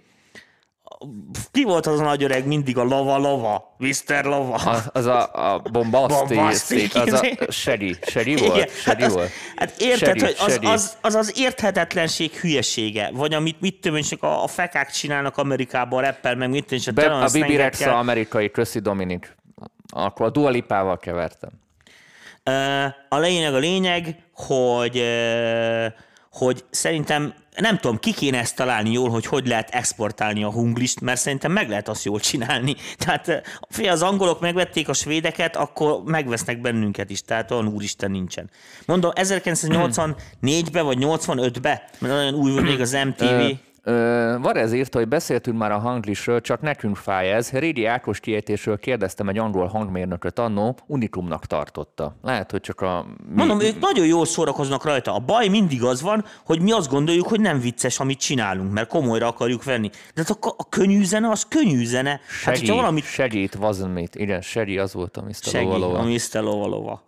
Ki volt az a nagy öreg mindig a lava lava, Mr. Lava? Az, az a, a bombastic, Bombastic, az a. Sherry, Sherry Igen, volt? hát, Sherry az, volt? hát érted, Sherry, hogy az, az, az, az érthetetlenség hülyesége, vagy amit mit tudom, csak a, a fekák csinálnak Amerikában, a rappel, meg mit tudom, és a, Be, a Bibi a amerikai Chrissy Dominic. Akkor a Dua Lipával kevertem. A lényeg a lényeg, hogy, hogy szerintem nem tudom, ki kéne ezt találni jól, hogy hogy lehet exportálni a hunglist, mert szerintem meg lehet azt jól csinálni. Tehát fél az angolok megvették a svédeket, akkor megvesznek bennünket is, tehát olyan úristen nincsen. Mondom, 1984-be vagy 85-be, mert olyan új volt még az MTV. Ö, Varez írta, hogy beszéltünk már a hanglisről, csak nekünk fáj ez. Rédi Ákos kiejtésről kérdeztem egy angol hangmérnököt annó, unikumnak tartotta. Lehet, hogy csak a... Mi, Mondom, ők nagyon jól szórakoznak rajta. A baj mindig az van, hogy mi azt gondoljuk, hogy nem vicces, amit csinálunk, mert komolyra akarjuk venni. De hát a, a könnyű zene, az könnyű zene. Hát, Shaggy, hogyha valamit Shaggy, it wasn't me. Igen, Shaggy az volt a Mr. segít, a Mr. Lova Lova.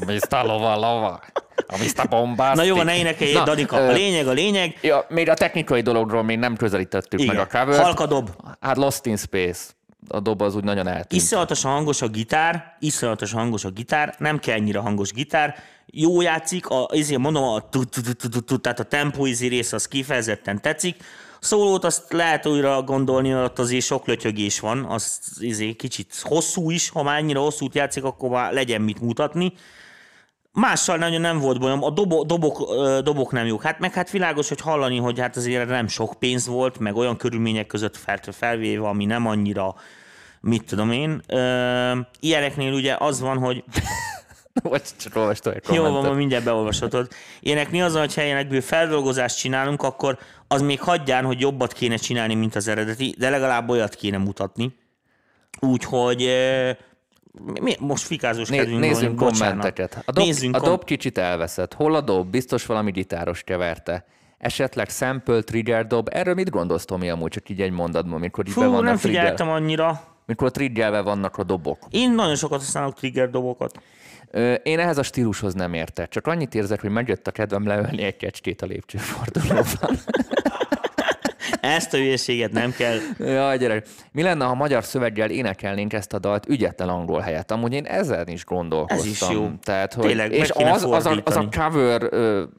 A Mr. Lova Lova. A Mr. Bombastic. Na jó, ne énekelj, Danika. A lényeg, a lényeg. Ja, még a technikai dologról még nem közelítettük Igen. meg a cover Halkadob. Hát Lost in Space. A dob az úgy nagyon eltűnt. Iszonyatosan hangos a gitár, iszonyatosan hangos a gitár, nem kell ennyire hangos gitár, jó játszik, a, ezért mondom, a tehát a tempó izi rész az kifejezetten tetszik. Szólót azt lehet újra gondolni, mert ott azért sok lötyögés van, az izé kicsit hosszú is, ha már ennyire hosszút játszik, akkor már legyen mit mutatni. Mással nagyon nem volt bajom, a dobo, dobok, dobok nem jók. Hát meg hát világos, hogy hallani, hogy hát azért nem sok pénz volt, meg olyan körülmények között fel, felvéve, ami nem annyira, mit tudom én. Ö, ilyeneknél ugye az van, hogy Vagy csak olvastam egy jó van, kommentet. ma mindjárt beolvashatod. Ilyeneknél az, van, hogy helyenekből feldolgozást csinálunk, akkor az még hagyján, hogy jobbat kéne csinálni, mint az eredeti, de legalább olyat kéne mutatni. Úgyhogy mi, most fikázós Né- kedvünk nézzünk bocsánat. kommenteket. A dob, Nézzünk a kom- dob kicsit elveszett. Hol a dob? Biztos valami gitáros keverte. esetleg sample, trigger dob. Erről mit gondolsz, Tomi, amúgy csak így egy mondatban, mikor így Fú, vannak nem trigger, figyeltem annyira. mikor triggerve vannak a dobok. Én nagyon sokat használok trigger dobokat. Én ehhez a stílushoz nem értek, csak annyit érzek, hogy megjött a kedvem leölni egy kecskét a lépcsőfordulóban. Ezt a hülyeséget nem kell. Jaj, gyerek. Mi lenne, ha magyar szöveggel énekelnénk ezt a dalt ügyetlen angol helyett? Amúgy én ezen is gondolkoztam. Ez is jó. Tehát, hogy, Tényleg, és az, az, a, az a cover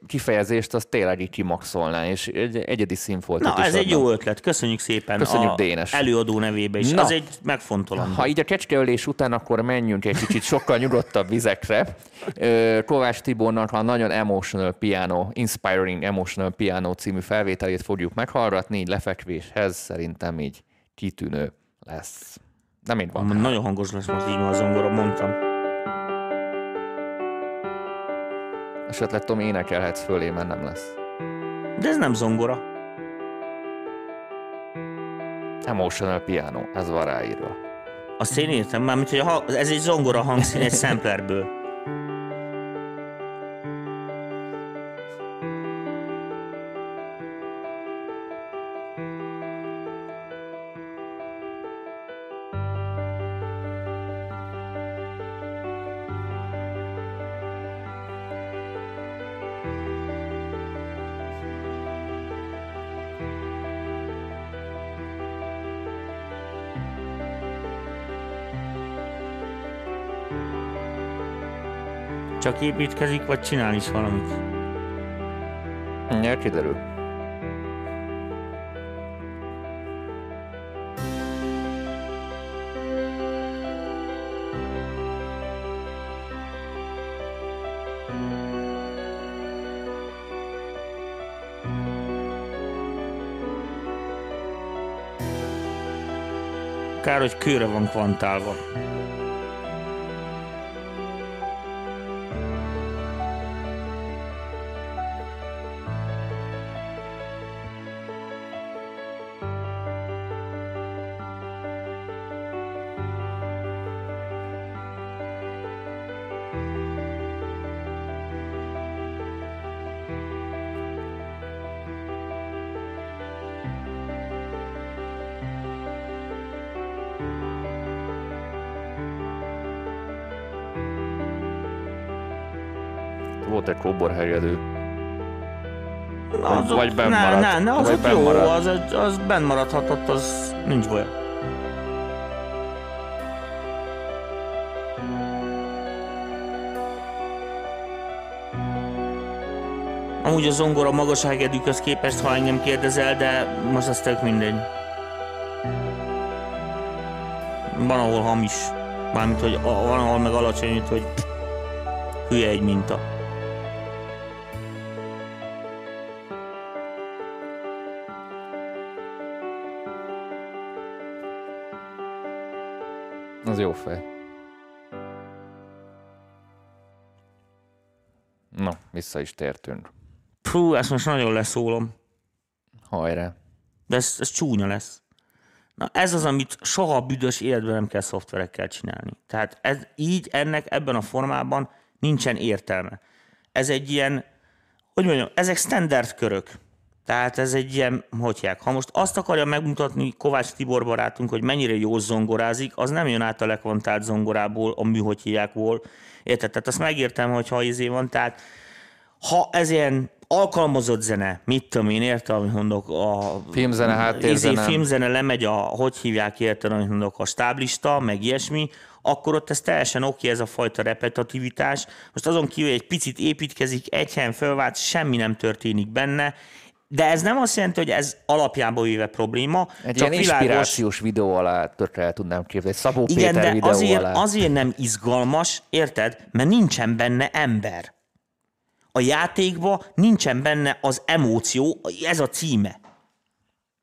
kifejezést, az tényleg így kimaxolná, és egy egyedi színfoltot Na, is ez egy adna. jó ötlet. Köszönjük szépen Köszönjük, a Dénes. előadó nevébe is. Na. Az egy megfontolandó. Ha így a kecskeölés után, akkor menjünk egy kicsit sokkal nyugodtabb vizekre. Kovács Tibornak a nagyon emotional piano, inspiring emotional piano című felvételét fogjuk meghallgatni, így lefekvéshez szerintem így kitűnő lesz. Nem így van. Nagyon hangos lesz most így a zongora, mondtam. Esetleg Tom énekelhetsz fölé, mert nem lesz. De ez nem zongora. Emotional piano, ez van ráírva. Azt én értem, mármint, hogy a, ha- ez egy zongora hangszín egy samplerből. Csak építkezik, vagy csinál is valamit. Ja, kiderül. Kár, hogy kőre van kvantálva. Kóborhelyedő. Azok, vagy benn ne, maradt. ne, ne, azok benn jó, maradt. az, az benn maradhatott, az nincs baj. Amúgy a zongora magas hegedűköz képest, ha engem kérdezel, de most az tök mindegy. Van, ahol hamis. Mármint, hogy van, ahol meg alacsony, hogy hülye egy minta. Az jó fej. Na, vissza is tértünk. Fú, ezt most nagyon leszólom. Hajrá. De ez, ez csúnya lesz. Na ez az, amit soha büdös életben nem kell szoftverekkel csinálni. Tehát ez, így ennek ebben a formában nincsen értelme. Ez egy ilyen, hogy mondjam, ezek standard körök. Tehát ez egy ilyen, hogy hívják, ha most azt akarja megmutatni Kovács Tibor barátunk, hogy mennyire jó zongorázik, az nem jön át a lekvantált zongorából, a mű, hogy hívjákból. Érted? Tehát azt megértem, hogy ha izé van, tehát ha ez ilyen alkalmazott zene, mit tudom én, értem, amit mondok, a Filmzene, háttérzene. izé, filmzene lemegy a, hogy hívják, érted, amit mondok, a stáblista, meg ilyesmi, akkor ott ez teljesen oké, ez a fajta repetitivitás. Most azon kívül egy picit építkezik, egy helyen fölvált, semmi nem történik benne, de ez nem azt jelenti, hogy ez alapjában véve probléma, Egy csak ilyen világos, inspirációs videó alá tökre el tudnám képzelni. Szabó igen, Péter de videó azért, alá. azért nem izgalmas, érted? Mert nincsen benne ember. A játékban nincsen benne az emóció, ez a címe.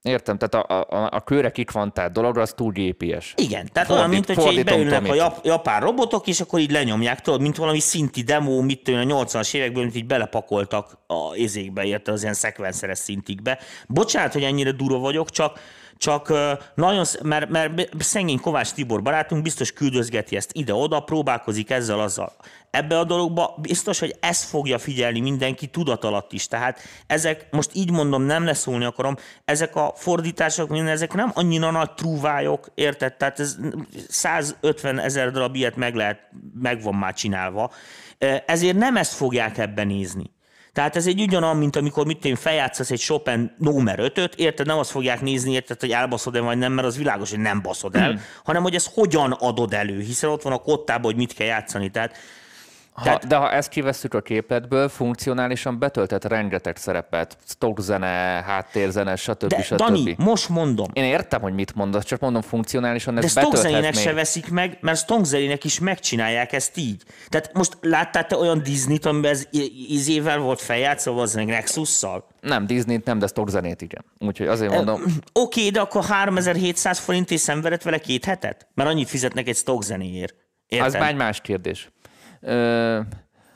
Értem, tehát a, a, a kőre kikvantált dolog, az túl GPS. Igen, tehát Fordít- olyan, mint hogyha így beülnek a jap, japán robotok, és akkor így lenyomják, tudod, mint valami szinti demo, mit tudom, a 80-as évekből, mint így belepakoltak a izékbe, érte az ilyen szekvenszeres szintikbe. Bocsánat, hogy ennyire durva vagyok, csak, csak nagyon, mert, mert szegény Kovács Tibor barátunk biztos küldözgeti ezt ide-oda, próbálkozik ezzel, azzal. Ebbe a dologba biztos, hogy ezt fogja figyelni mindenki tudat alatt is. Tehát ezek, most így mondom, nem leszólni akarom, ezek a fordítások, minden, ezek nem annyira nagy trúvályok, érted? Tehát ez 150 ezer darab ilyet meg lehet, meg van már csinálva. Ezért nem ezt fogják ebben nézni. Tehát ez egy ugyanolyan, mint amikor mit én feljátszasz egy Chopin Nomer 5 érted? Nem azt fogják nézni, érted, hogy elbaszod-e vagy nem, mert az világos, hogy nem baszod el, hmm. hanem hogy ezt hogyan adod elő, hiszen ott van a kottában, hogy mit kell játszani. Tehát Ha, Tehát- de ha ezt kivesszük a képletből, funkcionálisan betöltett rengeteg szerepet, stockzene, háttérzene, stb. de stb. Dani, most mondom, Én értem, hogy mit mondasz, csak mondom funkcionálisan de ez Stonkzelinek még. se veszik meg, mert Stonkzelinek is megcsinálják ezt így. Tehát most láttál te olyan Disney-t, amiben ez izével volt feljátszva, az meg Nexus-szal? Nem, Disney-t nem, de stockzenét igen. Úgyhogy azért mondom, Oké, okay, de akkor 3700 forint és szenvedett vele két hetet? Mert annyit fizetnek egy stock zenéért. Érted? az már egy más kérdés.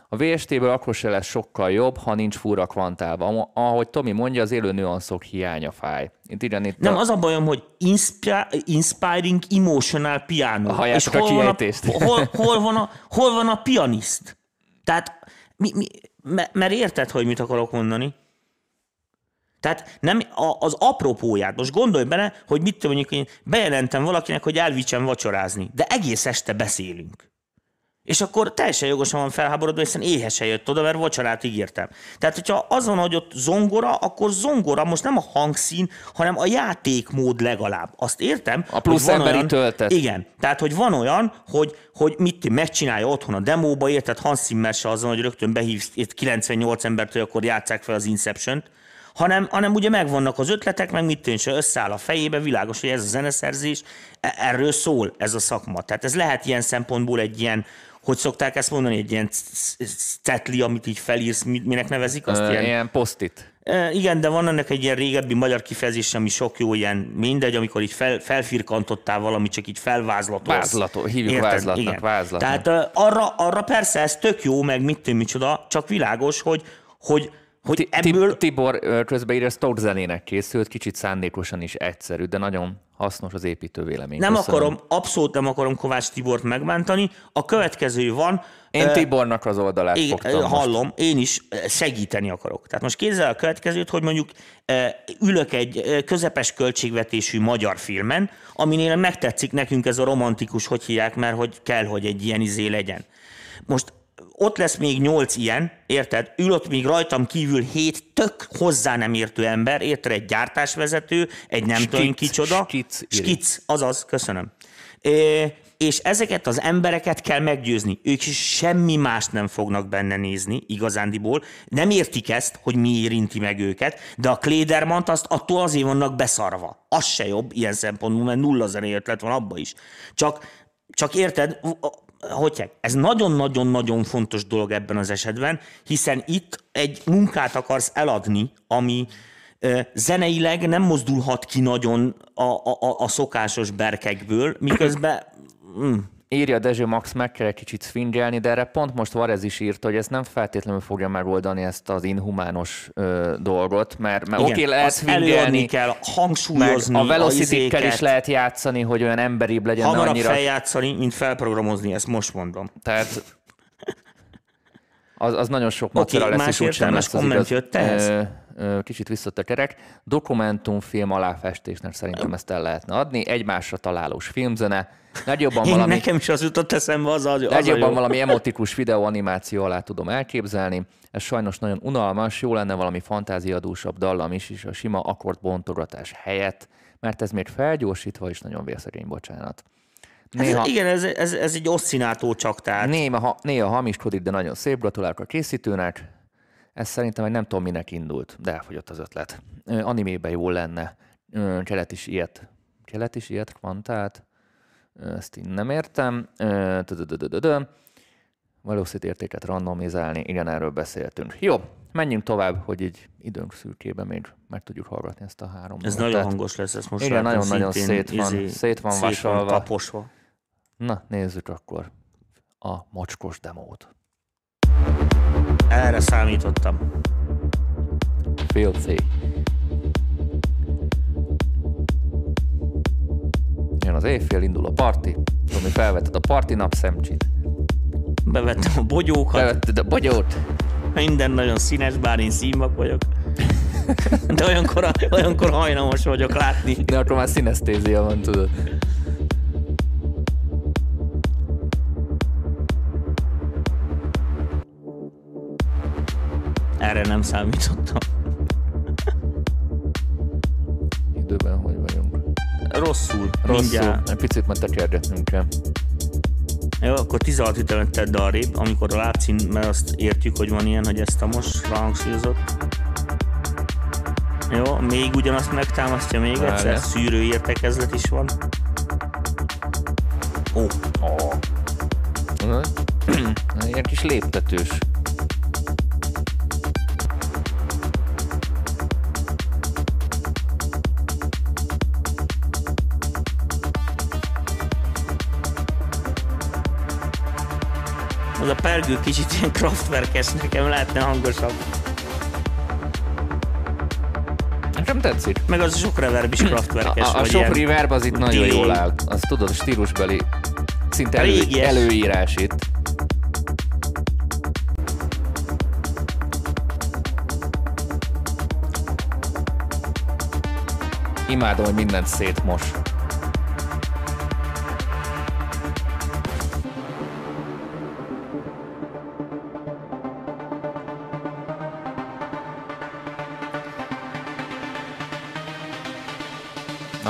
A VST-ből akkor se lesz sokkal jobb, ha nincs fura kvantálva. Ahogy Tomi mondja, az élő nüanszok hiánya fáj. Itt igen, itt Nem, a... az a bajom, hogy inspi- inspiring emotional piano. A hol van a, hol, hol, van a, hol van a pianiszt? Tehát, mi, mi, me- mert érted, hogy mit akarok mondani? Tehát nem a, az apropóját, most gondolj bele, hogy mit tudom, mondjuk én bejelentem valakinek, hogy elvicsem vacsorázni, de egész este beszélünk. És akkor teljesen jogosan van felháborodva, hiszen éhesen jött oda, mert vacsorát ígértem. Tehát, hogyha az van, hogy ott zongora, akkor zongora most nem a hangszín, hanem a játékmód legalább. Azt értem. A plusz emberi olyan, töltet. Igen. Tehát, hogy van olyan, hogy, hogy mit megcsinálja otthon a demóba, érted Hans Zimmer se azon, hogy rögtön behívsz itt 98 embert, hogy akkor játsszák fel az Inception-t, hanem, hanem ugye megvannak az ötletek, meg mit tűnse, összeáll a fejébe, világos, hogy ez a zeneszerzés, e- erről szól ez a szakma. Tehát ez lehet ilyen szempontból egy ilyen, hogy szokták ezt mondani, egy ilyen cetli, amit így felírsz, mi- minek nevezik azt? Ilyen, ilyen posztit. Igen, de van ennek egy ilyen régebbi magyar kifejezés, ami sok jó ilyen mindegy, amikor így fel, felfirkantottál valamit, csak így felvázlatolsz. Vázlatol, hívjuk Érted? vázlatnak, Igen. vázlatnak. Tehát arra, arra persze ez tök jó, meg mit tudom, micsoda, csak világos, hogy, hogy, hogy ebből... Ti- Tibor ö, közbeírja, stock zenének készült, kicsit szándékosan is egyszerű, de nagyon hasznos az építő vélemény. Nem Köszönöm. akarom, abszolút nem akarom Kovács Tibort megbántani. A következő van. Én Tibornak az oldalát Igen, fogtam most. hallom, én is segíteni akarok. Tehát most képzel a következőt, hogy mondjuk ülök egy közepes költségvetésű magyar filmen, aminél megtetszik nekünk ez a romantikus, hogy hívják, mert hogy kell, hogy egy ilyen izé legyen. Most ott lesz még nyolc ilyen, érted? Ül ott még rajtam kívül hét tök hozzá nem értő ember, érted? Egy gyártásvezető, egy nem tudom Skic, kicsoda. skic. Skic, azaz, köszönöm. É, és ezeket az embereket kell meggyőzni. Ők is semmi mást nem fognak benne nézni, igazándiból. Nem értik ezt, hogy mi érinti meg őket, de a Klédermant azt attól azért vannak beszarva. Az se jobb ilyen szempontból, mert nulla zenei ötlet van abba is. Csak, csak érted, hogy ez nagyon-nagyon-nagyon fontos dolog ebben az esetben, hiszen itt egy munkát akarsz eladni, ami zeneileg nem mozdulhat ki nagyon a, a- a szokásos berkekből, miközben mm, Írja Dezső Max, meg kell egy kicsit szfingelni, de erre pont most Varez is írta, hogy ez nem feltétlenül fogja megoldani ezt az inhumános ö, dolgot, mert, mert oké, lehet azt előadni swingelni, kell, meg hangsúlyozni a velocity is izéket, lehet játszani, hogy olyan emberibb legyen, hamarabb annyira... feljátszani, mint felprogramozni, ezt most mondom. Tehát az, az nagyon sok macera lesz, más és lesz az igaz. jött ehhez? Ö, ö, Kicsit visszat a kerek. Dokumentumfilm aláfestésnek szerintem ezt el lehetne adni. Egymásra találós filmzene. Legjobban Én valami, nekem is az jutott eszembe, az, az, az a legjobban jó. valami emotikus videóanimáció alá tudom elképzelni. Ez sajnos nagyon unalmas, jó lenne valami fantáziadúsabb dallam is, és a sima akkordbontogatás helyett, mert ez még felgyorsítva is nagyon vérszegény, bocsánat. Ez, igen, ez, ez, ez egy oszcinátó csak, tehát Néha, ha, néha hamiskodik, de nagyon szép. Gratulálok a készítőnek. Ez szerintem egy nem tudom minek indult, de elfogyott az ötlet. Animében jó lenne. Kelet is ilyet. Kelet is ilyet kvantát. Ezt én nem értem. Velocity értéket randomizálni, igen, erről beszéltünk. Jó, menjünk tovább, hogy így időnk szürkében még meg tudjuk hallgatni ezt a három ez nagyon hangos lesz, ezt most Igen, nagyon-nagyon szintén, szét van- izé, szét van szét van vasalva. taposva. Na, nézzük akkor a mocskos demót. Erre számítottam. 啊 Filthy. az éjfél, indul a parti, Tomi felvetted a parti napszemcsit, Bevettem a bogyókat, bevetted a bogyót, minden nagyon színes, bár én színvak vagyok. De olyankor, olyankor hajlamos vagyok látni. de akkor már szinesztézia van, tudod. Számítottam. Időben hogy vagyunk? Rosszul. Rosszul, Mindjárt. egy picit már tekergetnünk kell. Jó, akkor 16 ütemet tedd arrébb, amikor a látszín, mert azt értjük, hogy van ilyen, hogy ezt a most ráhangsúlyozott. Jó, még ugyanazt megtámasztja még Várjál. egyszer, szűrő értekezlet is van. Ó, Mhm. Ilyen kis léptetős. A pergő kicsit ilyen kraftwerkes, nekem lehetne hangosabb. Nekem tetszik. Meg az a sok reverb is kraftwerkes. A, a vagy sok reverb az itt nagyon jól áll. Az tudod, a stílusbeli szinte elő, előírás itt. Imádom, hogy mindent szétmos.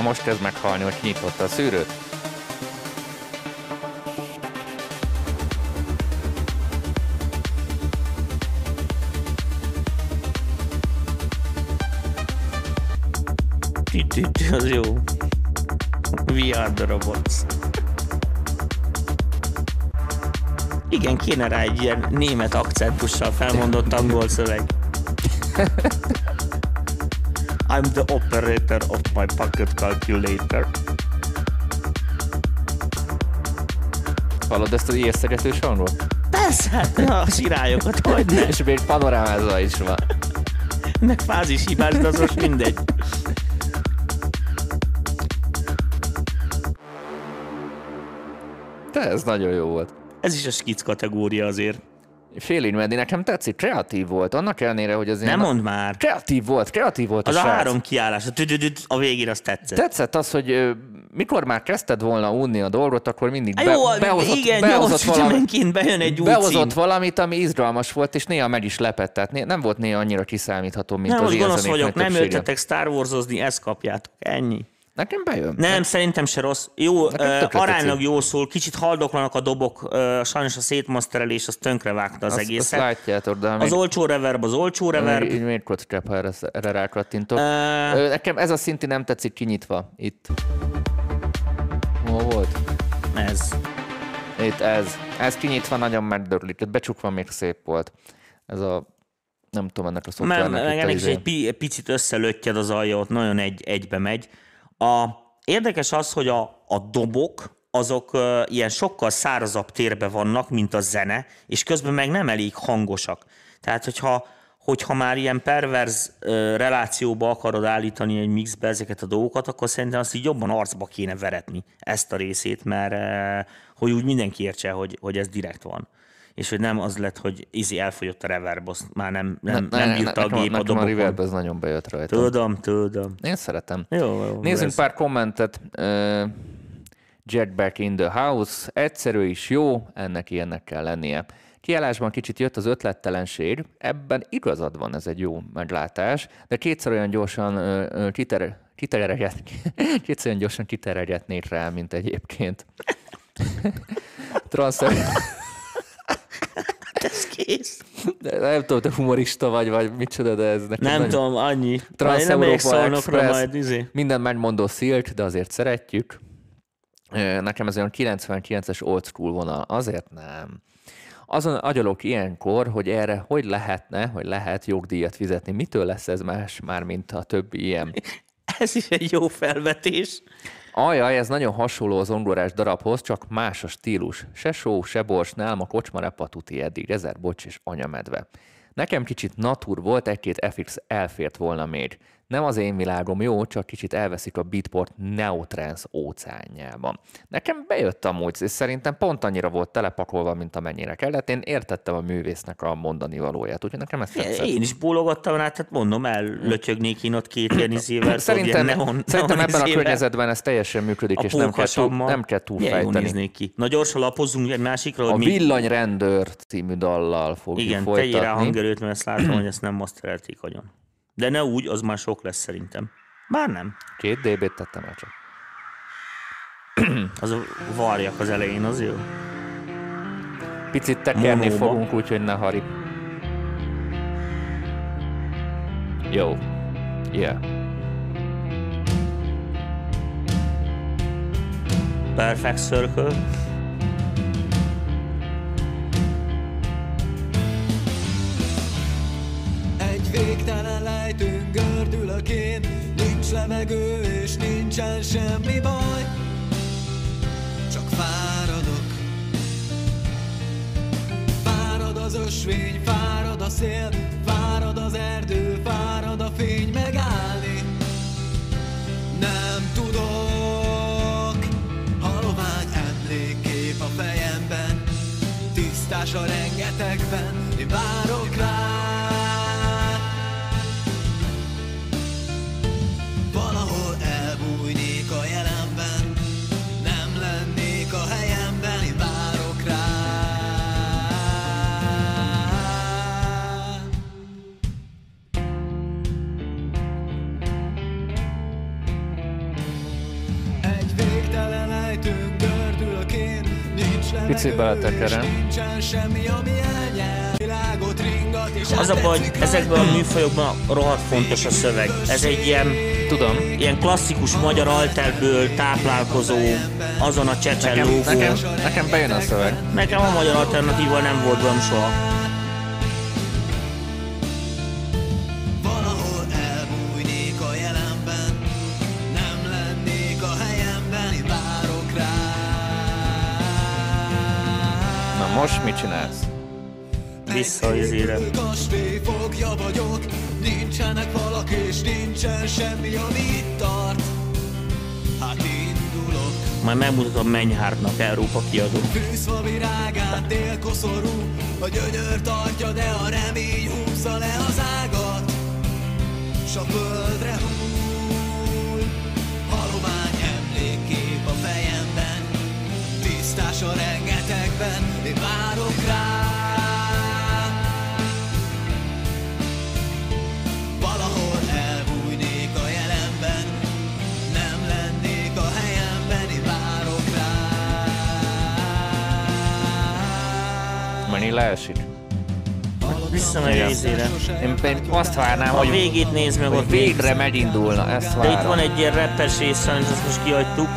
Most kezd meghalni, hogy kinyitotta a szűrőt. Tü-tü-tü, az jó. We are the robots. Igen, kéne rá egy ilyen német akcentussal felmondott angol szöveg. I'm the operator of my pocket calculator. Hallod ezt az ijesztegetős hangot? Persze, hát a sirályokat, hogy ne. És még panorámázva is van. Meg fázis hibás, de az most mindegy. De ez nagyon jó volt. Ez is a skic kategória azért. Félig meddig nekem tetszik, kreatív volt. Annak ellenére, hogy az Nem mondd már. Kreatív volt, kreatív volt Az a a három kiállás, a a végén az tetszett. Tetszett az, hogy mikor már kezdted volna unni a dolgot, akkor mindig be, jó, behozott, igen, behozott, nyolc valami, ütemenként bejön egy új behozott cím. valamit, ami izgalmas volt, és néha meg is lepett. Tehát nem volt néha annyira kiszámítható, mint Nem, az most gonosz vagyok, nem jöttetek Star Wars-ozni, ezt kapjátok. Ennyi. Nekem bejön. Nem, szerintem se rossz. Jó, uh, aránylag jól szól, kicsit haldoklanak a dobok, uh, sajnos a szétmasterelés az tönkrevágta az, azt, egészet. Azt látjátok, de az olcsó reverb az olcsó reverb. Így miért kockebb, ha erre, erre rákattintok. Ö, Nekem ez a szinti nem tetszik kinyitva. Itt. Hol volt? ez. Itt ez. Ez kinyitva nagyon megdörlített. Becsukva még szép volt. Ez a nem tudom ennek a szoftvernek meg ennek is izé. egy pi- picit összelöttyed az alja, ott nagyon egy, egybe megy. A, érdekes az, hogy a, a dobok, azok uh, ilyen sokkal szárazabb térbe vannak, mint a zene, és közben meg nem elég hangosak. Tehát, hogyha, hogyha már ilyen perverz uh, relációba akarod állítani egy mixbe ezeket a dolgokat, akkor szerintem azt így jobban arcba kéne veretni ezt a részét, mert uh, hogy úgy mindenki értse, hogy, hogy ez direkt van. És hogy nem az lett, hogy izi elfogyott a reverb, azt már nem, nem, Ne- nem ne- bírta a nekem, gép a nekem a reverb dobokon. ez nagyon bejött rajta. Tudom, tudom. Én szeretem. Jó, jó. Nézzünk ez- pár kommentet. Uh, Jack Back in the House. Egyszerű is jó, ennek ilyennek kell lennie. Kiállásban kicsit jött az ötlettelenség, ebben igazad van, ez egy jó meglátás, de kétszer olyan gyorsan ö, ö, kiter, kitereget, kétszer olyan gyorsan kiteregetnék rá, mint egyébként. Transfer... Kész. De nem tudom, te humorista vagy, vagy micsoda, de ez nekem Nem tudom, annyi. Majd Trans nem megyek Europa szolnokra Express. majd, izé. Minden megmondó szilt, de azért szeretjük. Nekem ez olyan 99-es old school vonal. Azért nem. Azon agyalok ilyenkor, hogy erre hogy lehetne, hogy lehet jogdíjat fizetni. Mitől lesz ez más már, mint a többi ilyen? Ez is egy jó felvetés. Ajaj, ez nagyon hasonló az ongorás darabhoz, csak más a stílus. Se só, se bors, nálam a kocsma repatuti eddig, ezer bocs és anyamedve. Nekem kicsit natur volt, egy-két FX elfért volna még. Nem az én világom jó, csak kicsit elveszik a beatport neotrance óceánjában. Nekem bejött amúgy, és szerintem pont annyira volt telepakolva, mint amennyire kellett. Én értettem a művésznek a mondani valóját, úgyhogy nekem ez tetszett. Én is bólogattam rá, tehát mondom, ellötyögnék én ott két ilyen izével. Szerintem, ilyen neon, szerintem neon ebben a környezetben ez teljesen működik, A és nem kell, túl, nem kell túlfejteni. ki. Na gyorsan lapozzunk egy másikra, A mi... Villanyrendőr című dallal fogjuk Igen, tegyél rá folytatni. hangerőt, mert ezt látom, hogy ezt nem masterelték agyon. De ne úgy, az már sok lesz szerintem. Már nem. Két dB-t tettem el csak. Az a varjak az elején, az jó. Picit tekerni Monóba. fogunk, úgyhogy ne hari. Jó. Yeah. Perfect Circle. Egy végtelen lejtőn gördül a kén Nincs levegő és nincsen semmi baj. Csak fáradok. Fárad az ösvény, fárad a szél Fárad az erdő, fárad a fény megállni. Nem tudok. Halovány emlékkép a fejemben. Tisztás a rengetegben. Én várok rá ringat és Az a baj, hogy ezekben a műfajokban rohadt fontos a szöveg. Ez egy ilyen, Tudom. ilyen klasszikus magyar alterből táplálkozó, azon a csecsen Nekem, lógó. nekem, nekem bejön a szöveg. Nekem a magyar alternatíva nem volt soha. Vissza izére. Kastély fogja vagyok Nincsenek falak és nincsen semmi, ami itt tart Hát indulok Majd megmutatom Mennyhártnak Európa kiadó. Fűszva virágát délkoszorú A gyönyör tartja, de a remény húzza le az ágat S a földre hull Halovány emlékkép a fejemben Tisztás a rengetegben Én leesik? Visszamegy az izére. Én, azt várnám, A hogy, végét nézd meg hogy végre megindulna, ezt De itt várom. van egy ilyen rappes rész, sajnos azt most kihagytuk.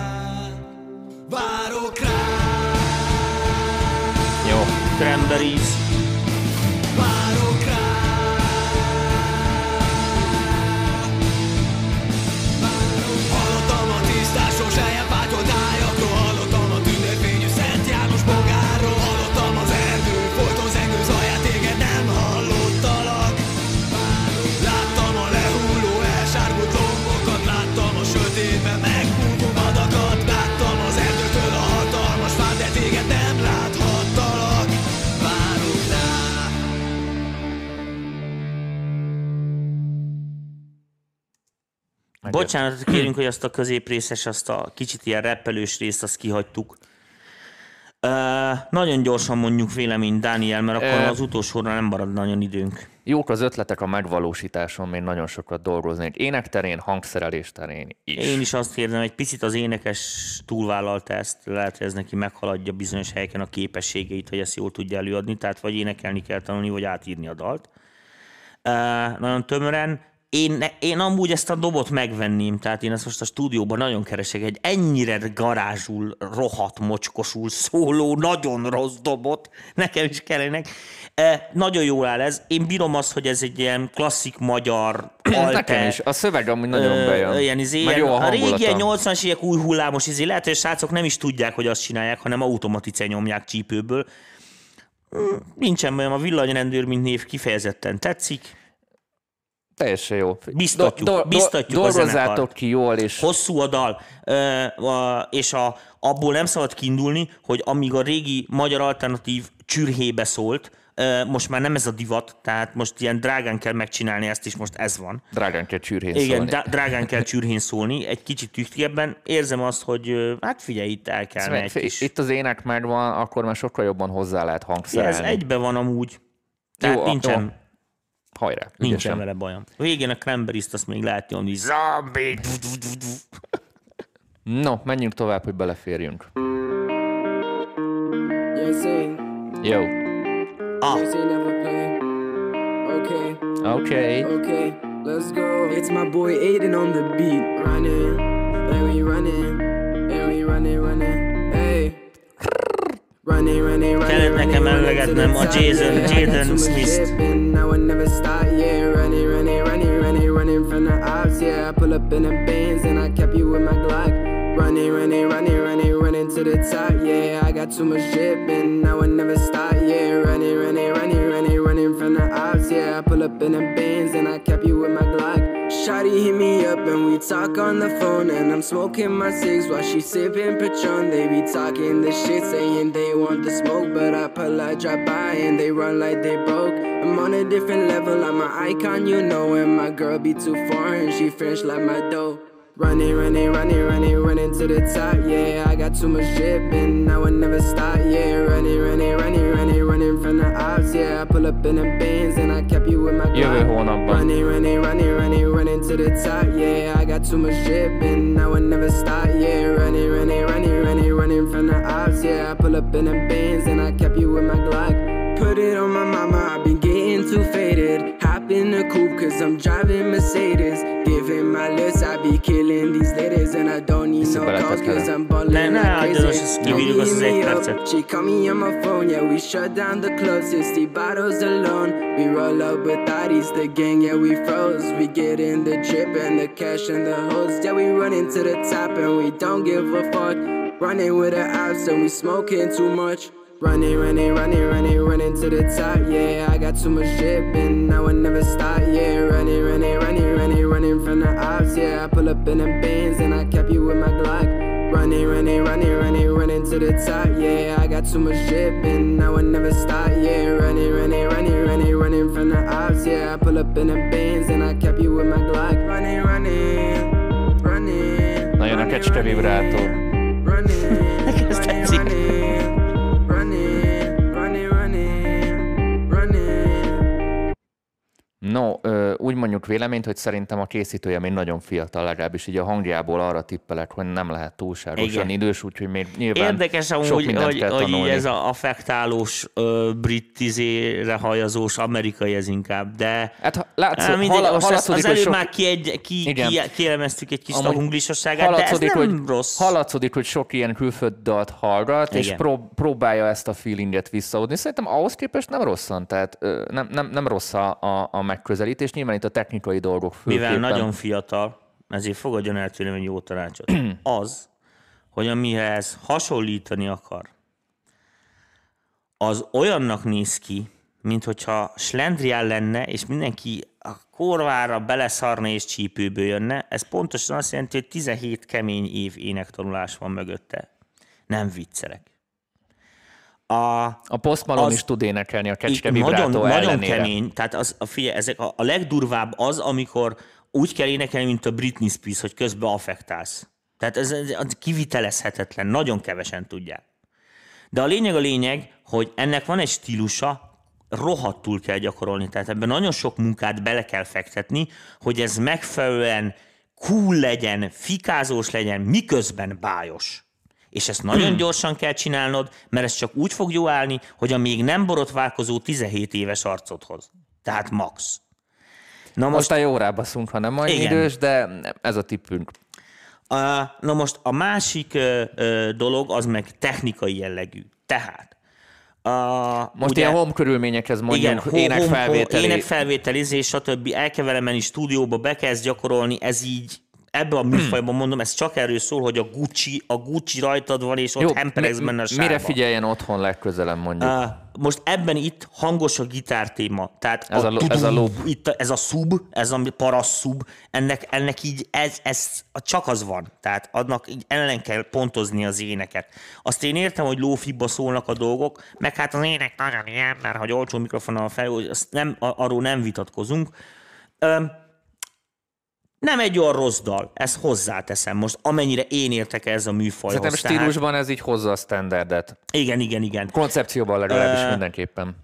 Bocsánatot kérünk, hogy azt a középrészes, azt a kicsit ilyen rappelős részt, azt kihagytuk. Uh, nagyon gyorsan mondjuk vélemény, Dániel, mert akkor Ö. az utolsóra nem marad nagyon időnk. Jók az ötletek a megvalósításon, még nagyon sokat dolgoznék. Ének terén, hangszerelés terén is. Én is azt érzem, egy picit az énekes túlvállalta ezt, lehet, hogy ez neki meghaladja bizonyos helyeken a képességeit, hogy ezt jól tudja előadni, tehát vagy énekelni kell tanulni, vagy átírni a dalt. Uh, nagyon tömören. Én, én amúgy ezt a dobot megvenném, tehát én ezt most a stúdióban nagyon keresek, egy ennyire garázsul, rohadt, mocskosul szóló, nagyon rossz dobot, nekem is kellenek. E, nagyon jól áll ez. Én bírom azt, hogy ez egy ilyen klasszik magyar, Nekem alte, is. A szöveg amúgy nagyon Ö, bejön. Ilyen, izé, ilyen, jó a a régi hangulata. ilyen 80-as évek új hullámos izé, lehet, hogy a srácok nem is tudják, hogy azt csinálják, hanem automatice nyomják csípőből. Mm, Nincsen olyan, a villanyrendőr, mint név kifejezetten tetszik. Teljesen jó. Biztatjuk, biztatjuk a Dolgozzátok zenekart. ki jól, és Hosszú a dal, ö, a- és a, abból nem szabad kiindulni, hogy amíg a régi magyar alternatív csürhébe szólt, most már nem ez a divat, tehát most ilyen drágán kell megcsinálni ezt is, most ez van. drágán kell csürhén Igen, szólni. dá- drágán kell csürhén szólni, egy kicsit tüchtigebben. Érzem azt, hogy hát figyelj, itt el egy Szóval, kis... Itt az ének megvan, akkor már sokkal jobban hozzá lehet Ja, ez hangszerelni. egybe van amúgy. Tehát Jó, nincsen. Hajrá, nincsen ügyesen. vele bajom. Végén a cranberries azt még lehet nyomni. Zombie! No, menjünk tovább, hogy beleférjünk. Jó. Ah. Okay. Oké. Okay. Okay, let's go. It's my boy Aiden on the beat. Running, and we running, and we running, running. Hey. Running, running, running, Kellett running, nekem running to emlegetnem the a top, Jason- yeah. I got Jaden too much Smith. drip and I would never stop, yeah. Running, running, running, running, running from the ops, yeah. I pull up in the bands and I kept you with my Glock. Running, running, running, running, running to the top, yeah. I got too much drip and I would never stop, yeah. Running, running, running, running, running from the ops, yeah. I pull up in the bands and I kept you with my Glock. Shotty hit me up and we talk on the phone and I'm smoking my cigs while she sipping Patron. They be talking this shit, saying they want the smoke, but I pull I drop by and they run like they broke. I'm on a different level, I'm an icon, you know, and my girl be too foreign, she French like my dough. Running, running, running, running, running to the top, yeah. I got too much drip and I would never stop, yeah. Running, running, running, running, from the ops, yeah. I pull up in the bands and I kept you with my Jövő Glock. hónapban. Running, running, running, running, running to the top, yeah. I got too much drip and I would never stop, yeah. Running, running, running, running, running from the ops, yeah. I pull up in the bands and I kept you with my Glock. Put it on my mama, I've been getting too faded. Hop in the coupe cause I'm driving Mercedes. Giving my list, I be killing these ladies and I don't need no Vissza calls cause I'm balling Ne, ne, like crazy. ezt Mommy hit me up, she call me on my phone, yeah, we shut down the club, 60 bottles alone. We roll up with thotties, the gang, yeah, we froze. We get in the drip and the cash and the hoes, yeah, we run into the top and we don't give a fuck. Running with the ops and we smoking too much. Running, running, running, running, running to the top, yeah. I got too much drip and I would never stop, yeah. Running, running, running, running, running from the ops, yeah. I pull up in the bands and I kept you with my Glock. Running, running, running, running, running to the top, yeah. I got too much drip and I would never stop, yeah. Running, running, running, running, running from the ops, yeah. I pull up in the bands and I kept you with my Glock. Running, running, running. Nagyon a running, kecske vibrátó. No, ö, úgy mondjuk véleményt, hogy szerintem a készítője még nagyon fiatal, legalábbis így a hangjából arra tippelek, hogy nem lehet túlságosan Igen. idős, úgyhogy még nyilván Érdekes sok amúgy, mindent hogy, kell hogy tanulni. ez a affektálós, ö, brit izére hajazós amerikai ez inkább, de Hát látsz, Á, mindegy, hal- most az előbb sok- már ki egy, ki, Igen. ki, kielemeztük egy kis hunglisosságát, de ez nem hogy, rossz. hallatszik, hogy sok ilyen külföld dalt hallgat, és Igen. prób- próbálja ezt a feelinget visszaadni. Szerintem ahhoz képest nem rosszan, tehát nem, nem, nem rossz a, a, a megközelítés. Nyilván itt a technikai dolgok főképpen. Mivel nagyon fiatal, ezért fogadjon el tőlem egy jó tanácsot. Az, hogy amihez hasonlítani akar, az olyannak néz ki, mint hogyha slendrián lenne, és mindenki a korvára beleszarna és csípőből jönne. Ez pontosan azt jelenti, hogy 17 kemény év énektanulás van mögötte. Nem viccelek. A, A Post Malone Az- is tud énekelni a kecske nagyon, vibrátó nagyon ellenére. kemény, tehát az, a, figyelj, ezek a, a legdurvább az, amikor úgy kell énekelni, mint a Britney Spears, hogy közben affektálsz. Tehát ez, ez kivitelezhetetlen, nagyon kevesen tudják. De a lényeg a lényeg, hogy ennek van egy stílusa, rohadtul kell gyakorolni. Tehát ebben nagyon sok munkát bele kell fektetni, hogy ez megfelelően cool legyen, fikázós legyen, miközben bájos. És ezt nagyon gyorsan kell csinálnod, mert ez csak úgy fog jó állni, hogy a még nem borotválkozó 17 éves arcodhoz. Tehát max. Na most, Most a jó rábaszunk, ha nem annyi Igen. idős, de ez a tippünk. Uh, na most a másik uh, uh, dolog az meg technikai jellegű. Tehát uh, Most ilyen home körülményekhez mondjuk ho- énekfelvételi. énekfelvételizés, stb. El kell vele menni stúdióba, be kezd gyakorolni, ez így ebbe a műfajban mondom, ez csak erről szól, hogy a Gucci, a Gucci rajtad van, és ott Jó, hemperegsz mi- benne a sárba. Mire figyeljen otthon legközelebb mondjuk? Uh, most ebben itt hangos a gitár téma. Tehát Ez a lo- ez a tudum, loop. Itt a, ez a sub, ez a parasz sub, ennek, ennek így ez, ez csak az van. Tehát annak így ellen kell pontozni az éneket. Azt én értem, hogy lófibba szólnak a dolgok, meg hát az ének nagyon ilyen, mert hogy olcsó mikrofonnal fel, azt nem, a- arról nem vitatkozunk. Öm, nem egy olyan rossz dal, ezt hozzáteszem most, amennyire én értek ez a műfajhoz. Szerintem stílusban ez így hozza a standardet. Igen, igen, igen. Koncepcióban legalábbis Ö, mindenképpen.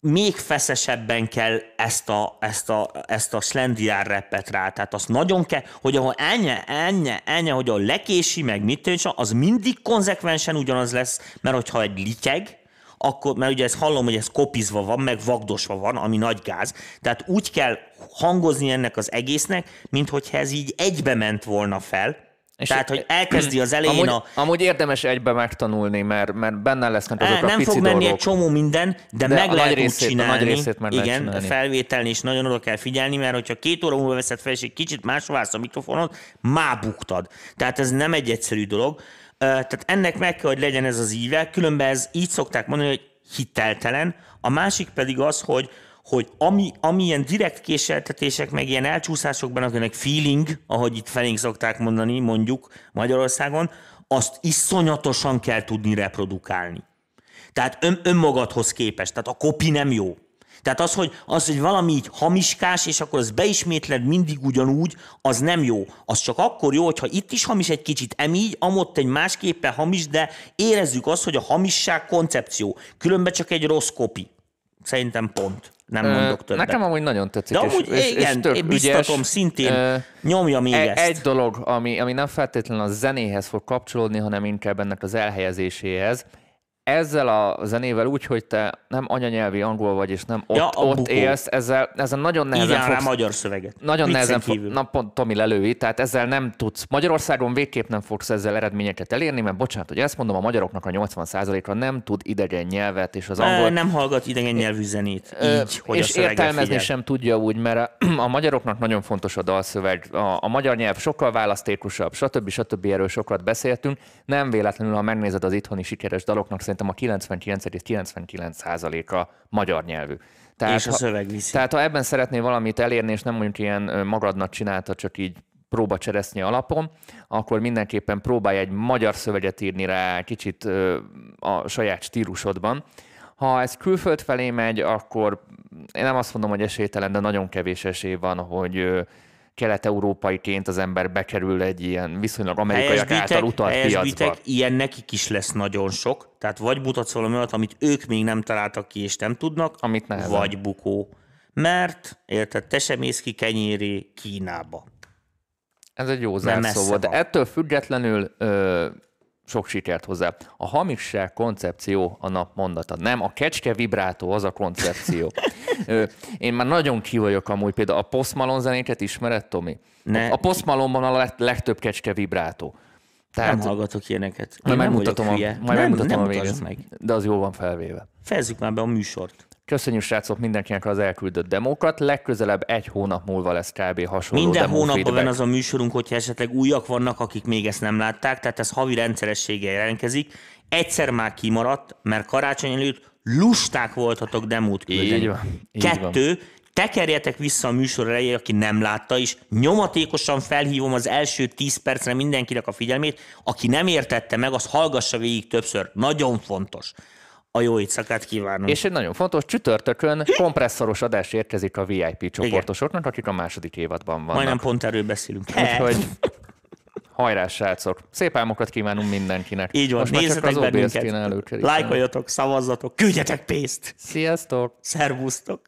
még feszesebben kell ezt a, ezt a, ezt a slendiár repet rá. Tehát azt nagyon kell, hogy ahol ennyi, ennyi, ennyi, hogy a lekési, meg mit tűncs, az mindig konzekvensen ugyanaz lesz, mert hogyha egy lityeg, akkor, mert ugye ezt hallom, hogy ez kopizva van, meg vagdosva van, ami nagy gáz. Tehát úgy kell hangozni ennek az egésznek, mint hogyha ez így egybe ment volna fel. És Tehát, hogy elkezdi az elején Amúgy, a, amúgy érdemes egybe megtanulni, mert, mert benne lesznek azok Á, a nem fog menni dolgok. egy csomó minden, de, De meg a lehet részét- a nagy csinálni. részét lehet igen, csinálni. felvételni, és nagyon oda kell figyelni, mert hogyha két óra múlva veszed fel, és egy kicsit más válsz a mikrofonot, már buktad. Tehát ez nem egy egyszerű dolog. Tehát ennek meg kell, hogy legyen ez az íve, különben ez így szokták mondani, hogy hiteltelen. A másik pedig az, hogy hogy ami, ami ilyen direkt késeltetések, meg ilyen elcsúszásokban, akinek feeling, ahogy itt felénk szokták mondani, mondjuk Magyarországon, azt iszonyatosan kell tudni reprodukálni. Tehát ön, önmagadhoz képest. Tehát a kopi nem jó. Tehát az hogy, az, hogy valami így hamiskás, és akkor az beismétled mindig ugyanúgy, az nem jó. Az csak akkor jó, hogyha itt is hamis egy kicsit, emígy, amott egy másképpen hamis, de érezzük azt, hogy a hamisság koncepció. Különben csak egy rossz kopi. Szerintem pont. Nem Ö, mondok többet. Nekem amúgy nagyon tetszik. de amúgy és, igen, és tök én biztatom ügyes. szintén, Ö, nyomja még E- ezt. Egy dolog, ami, ami nem feltétlenül a zenéhez fog kapcsolódni, hanem inkább ennek az elhelyezéséhez. Ezzel a zenével úgy, hogy te nem anyanyelvi angol vagy, és nem ott, Ja, ott bukó. élsz, ezzel, ezzel nagyon nehezen rá fogsz magyar szöveget. nagyon Viccen nehezen, fog, kívül. na pont Tomi lelői, tehát ezzel nem tudsz. Magyarországon végképp nem fogsz ezzel eredményeket elérni, mert bocsánat, hogy ezt mondom, a magyaroknak a 80%-a nem tud idegen nyelvet, és az angol... Nem hallgat idegen nyelvű zenét. Így, hogy és a értelmezni figyel. sem tudja úgy, mert a, a magyaroknak nagyon fontos a dalszöveg. A, a magyar nyelv sokkal választékosabb, stb. stb. erről sokat beszéltünk. Nem véletlenül, ha megnézed az itthoni sikeres daloknak, szerintem a 99,99%-a magyar nyelvű. Tehát, És a szöveg viszi. Tehát ha ebben szeretnél valamit elérni, és nem mondjuk ilyen magadnak csinálta, csak így próba cseresznyi alapon, akkor mindenképpen próbálj egy magyar szöveget írni rá, kicsit a saját stílusodban. Ha ez külföld felé megy, akkor én nem azt mondom, hogy esélytelen, de nagyon kevés esély van, hogy kelet-európaiként az ember bekerül egy ilyen viszonylag amerikaiak által utalt piacba. ilyen nekik is lesz nagyon sok. Tehát vagy mutatsz valami olyat, amit ők még nem találtak ki, és nem tudnak, Amit nehezen. vagy bukó. Mert, érted, te sem mész ki kenyéré Kínába. Ez egy jó zárszó volt, de ettől függetlenül ö, sok sikert hozzá. A hamisság koncepció a nap mondata. Nem, a kecske vibrátó az a koncepció. én már nagyon ki vagyok amúgy, például a Post Malone zenéket ismered, Tomi? Ne. A Post Malone-ban a leg- legtöbb kecske vibrátó. Tehát, nem hallgatok ilyeneket. majd nem megmutatom, a, majd nem, megmutatom nem a végét. meg. De az jól van felvéve. Fejezzük már be a műsort. Köszönjük srácok mindenkinek az elküldött demókat. Legközelebb egy hónap múlva lesz kb. hasonló Minden hónapban van az a műsorunk, hogyha esetleg újak vannak, akik még ezt nem látták, tehát ez havi rendszerességgel jelentkezik. Egyszer már kimaradt, mert karácsony előtt lusták voltatok demót küldeni. Így van, így Kettő, tekerjetek vissza a műsor elejére, aki nem látta, és nyomatékosan felhívom az első 10 percre mindenkinek a figyelmét. Aki nem értette meg, az hallgassa végig többször. Nagyon fontos. A jó éjszakát kívánom. És egy nagyon fontos, csütörtökön kompresszoros adás érkezik a VIP csoportosoknak, akik a második évadban vannak. Majdnem pont erről beszélünk. Úgyhogy hajrá, srácok! Szép álmokat kívánunk mindenkinek. Így van, Most már csak nézzetek az bennünket, lájkoljatok, szavazzatok, küldjetek pénzt! Sziasztok! Szervusztok!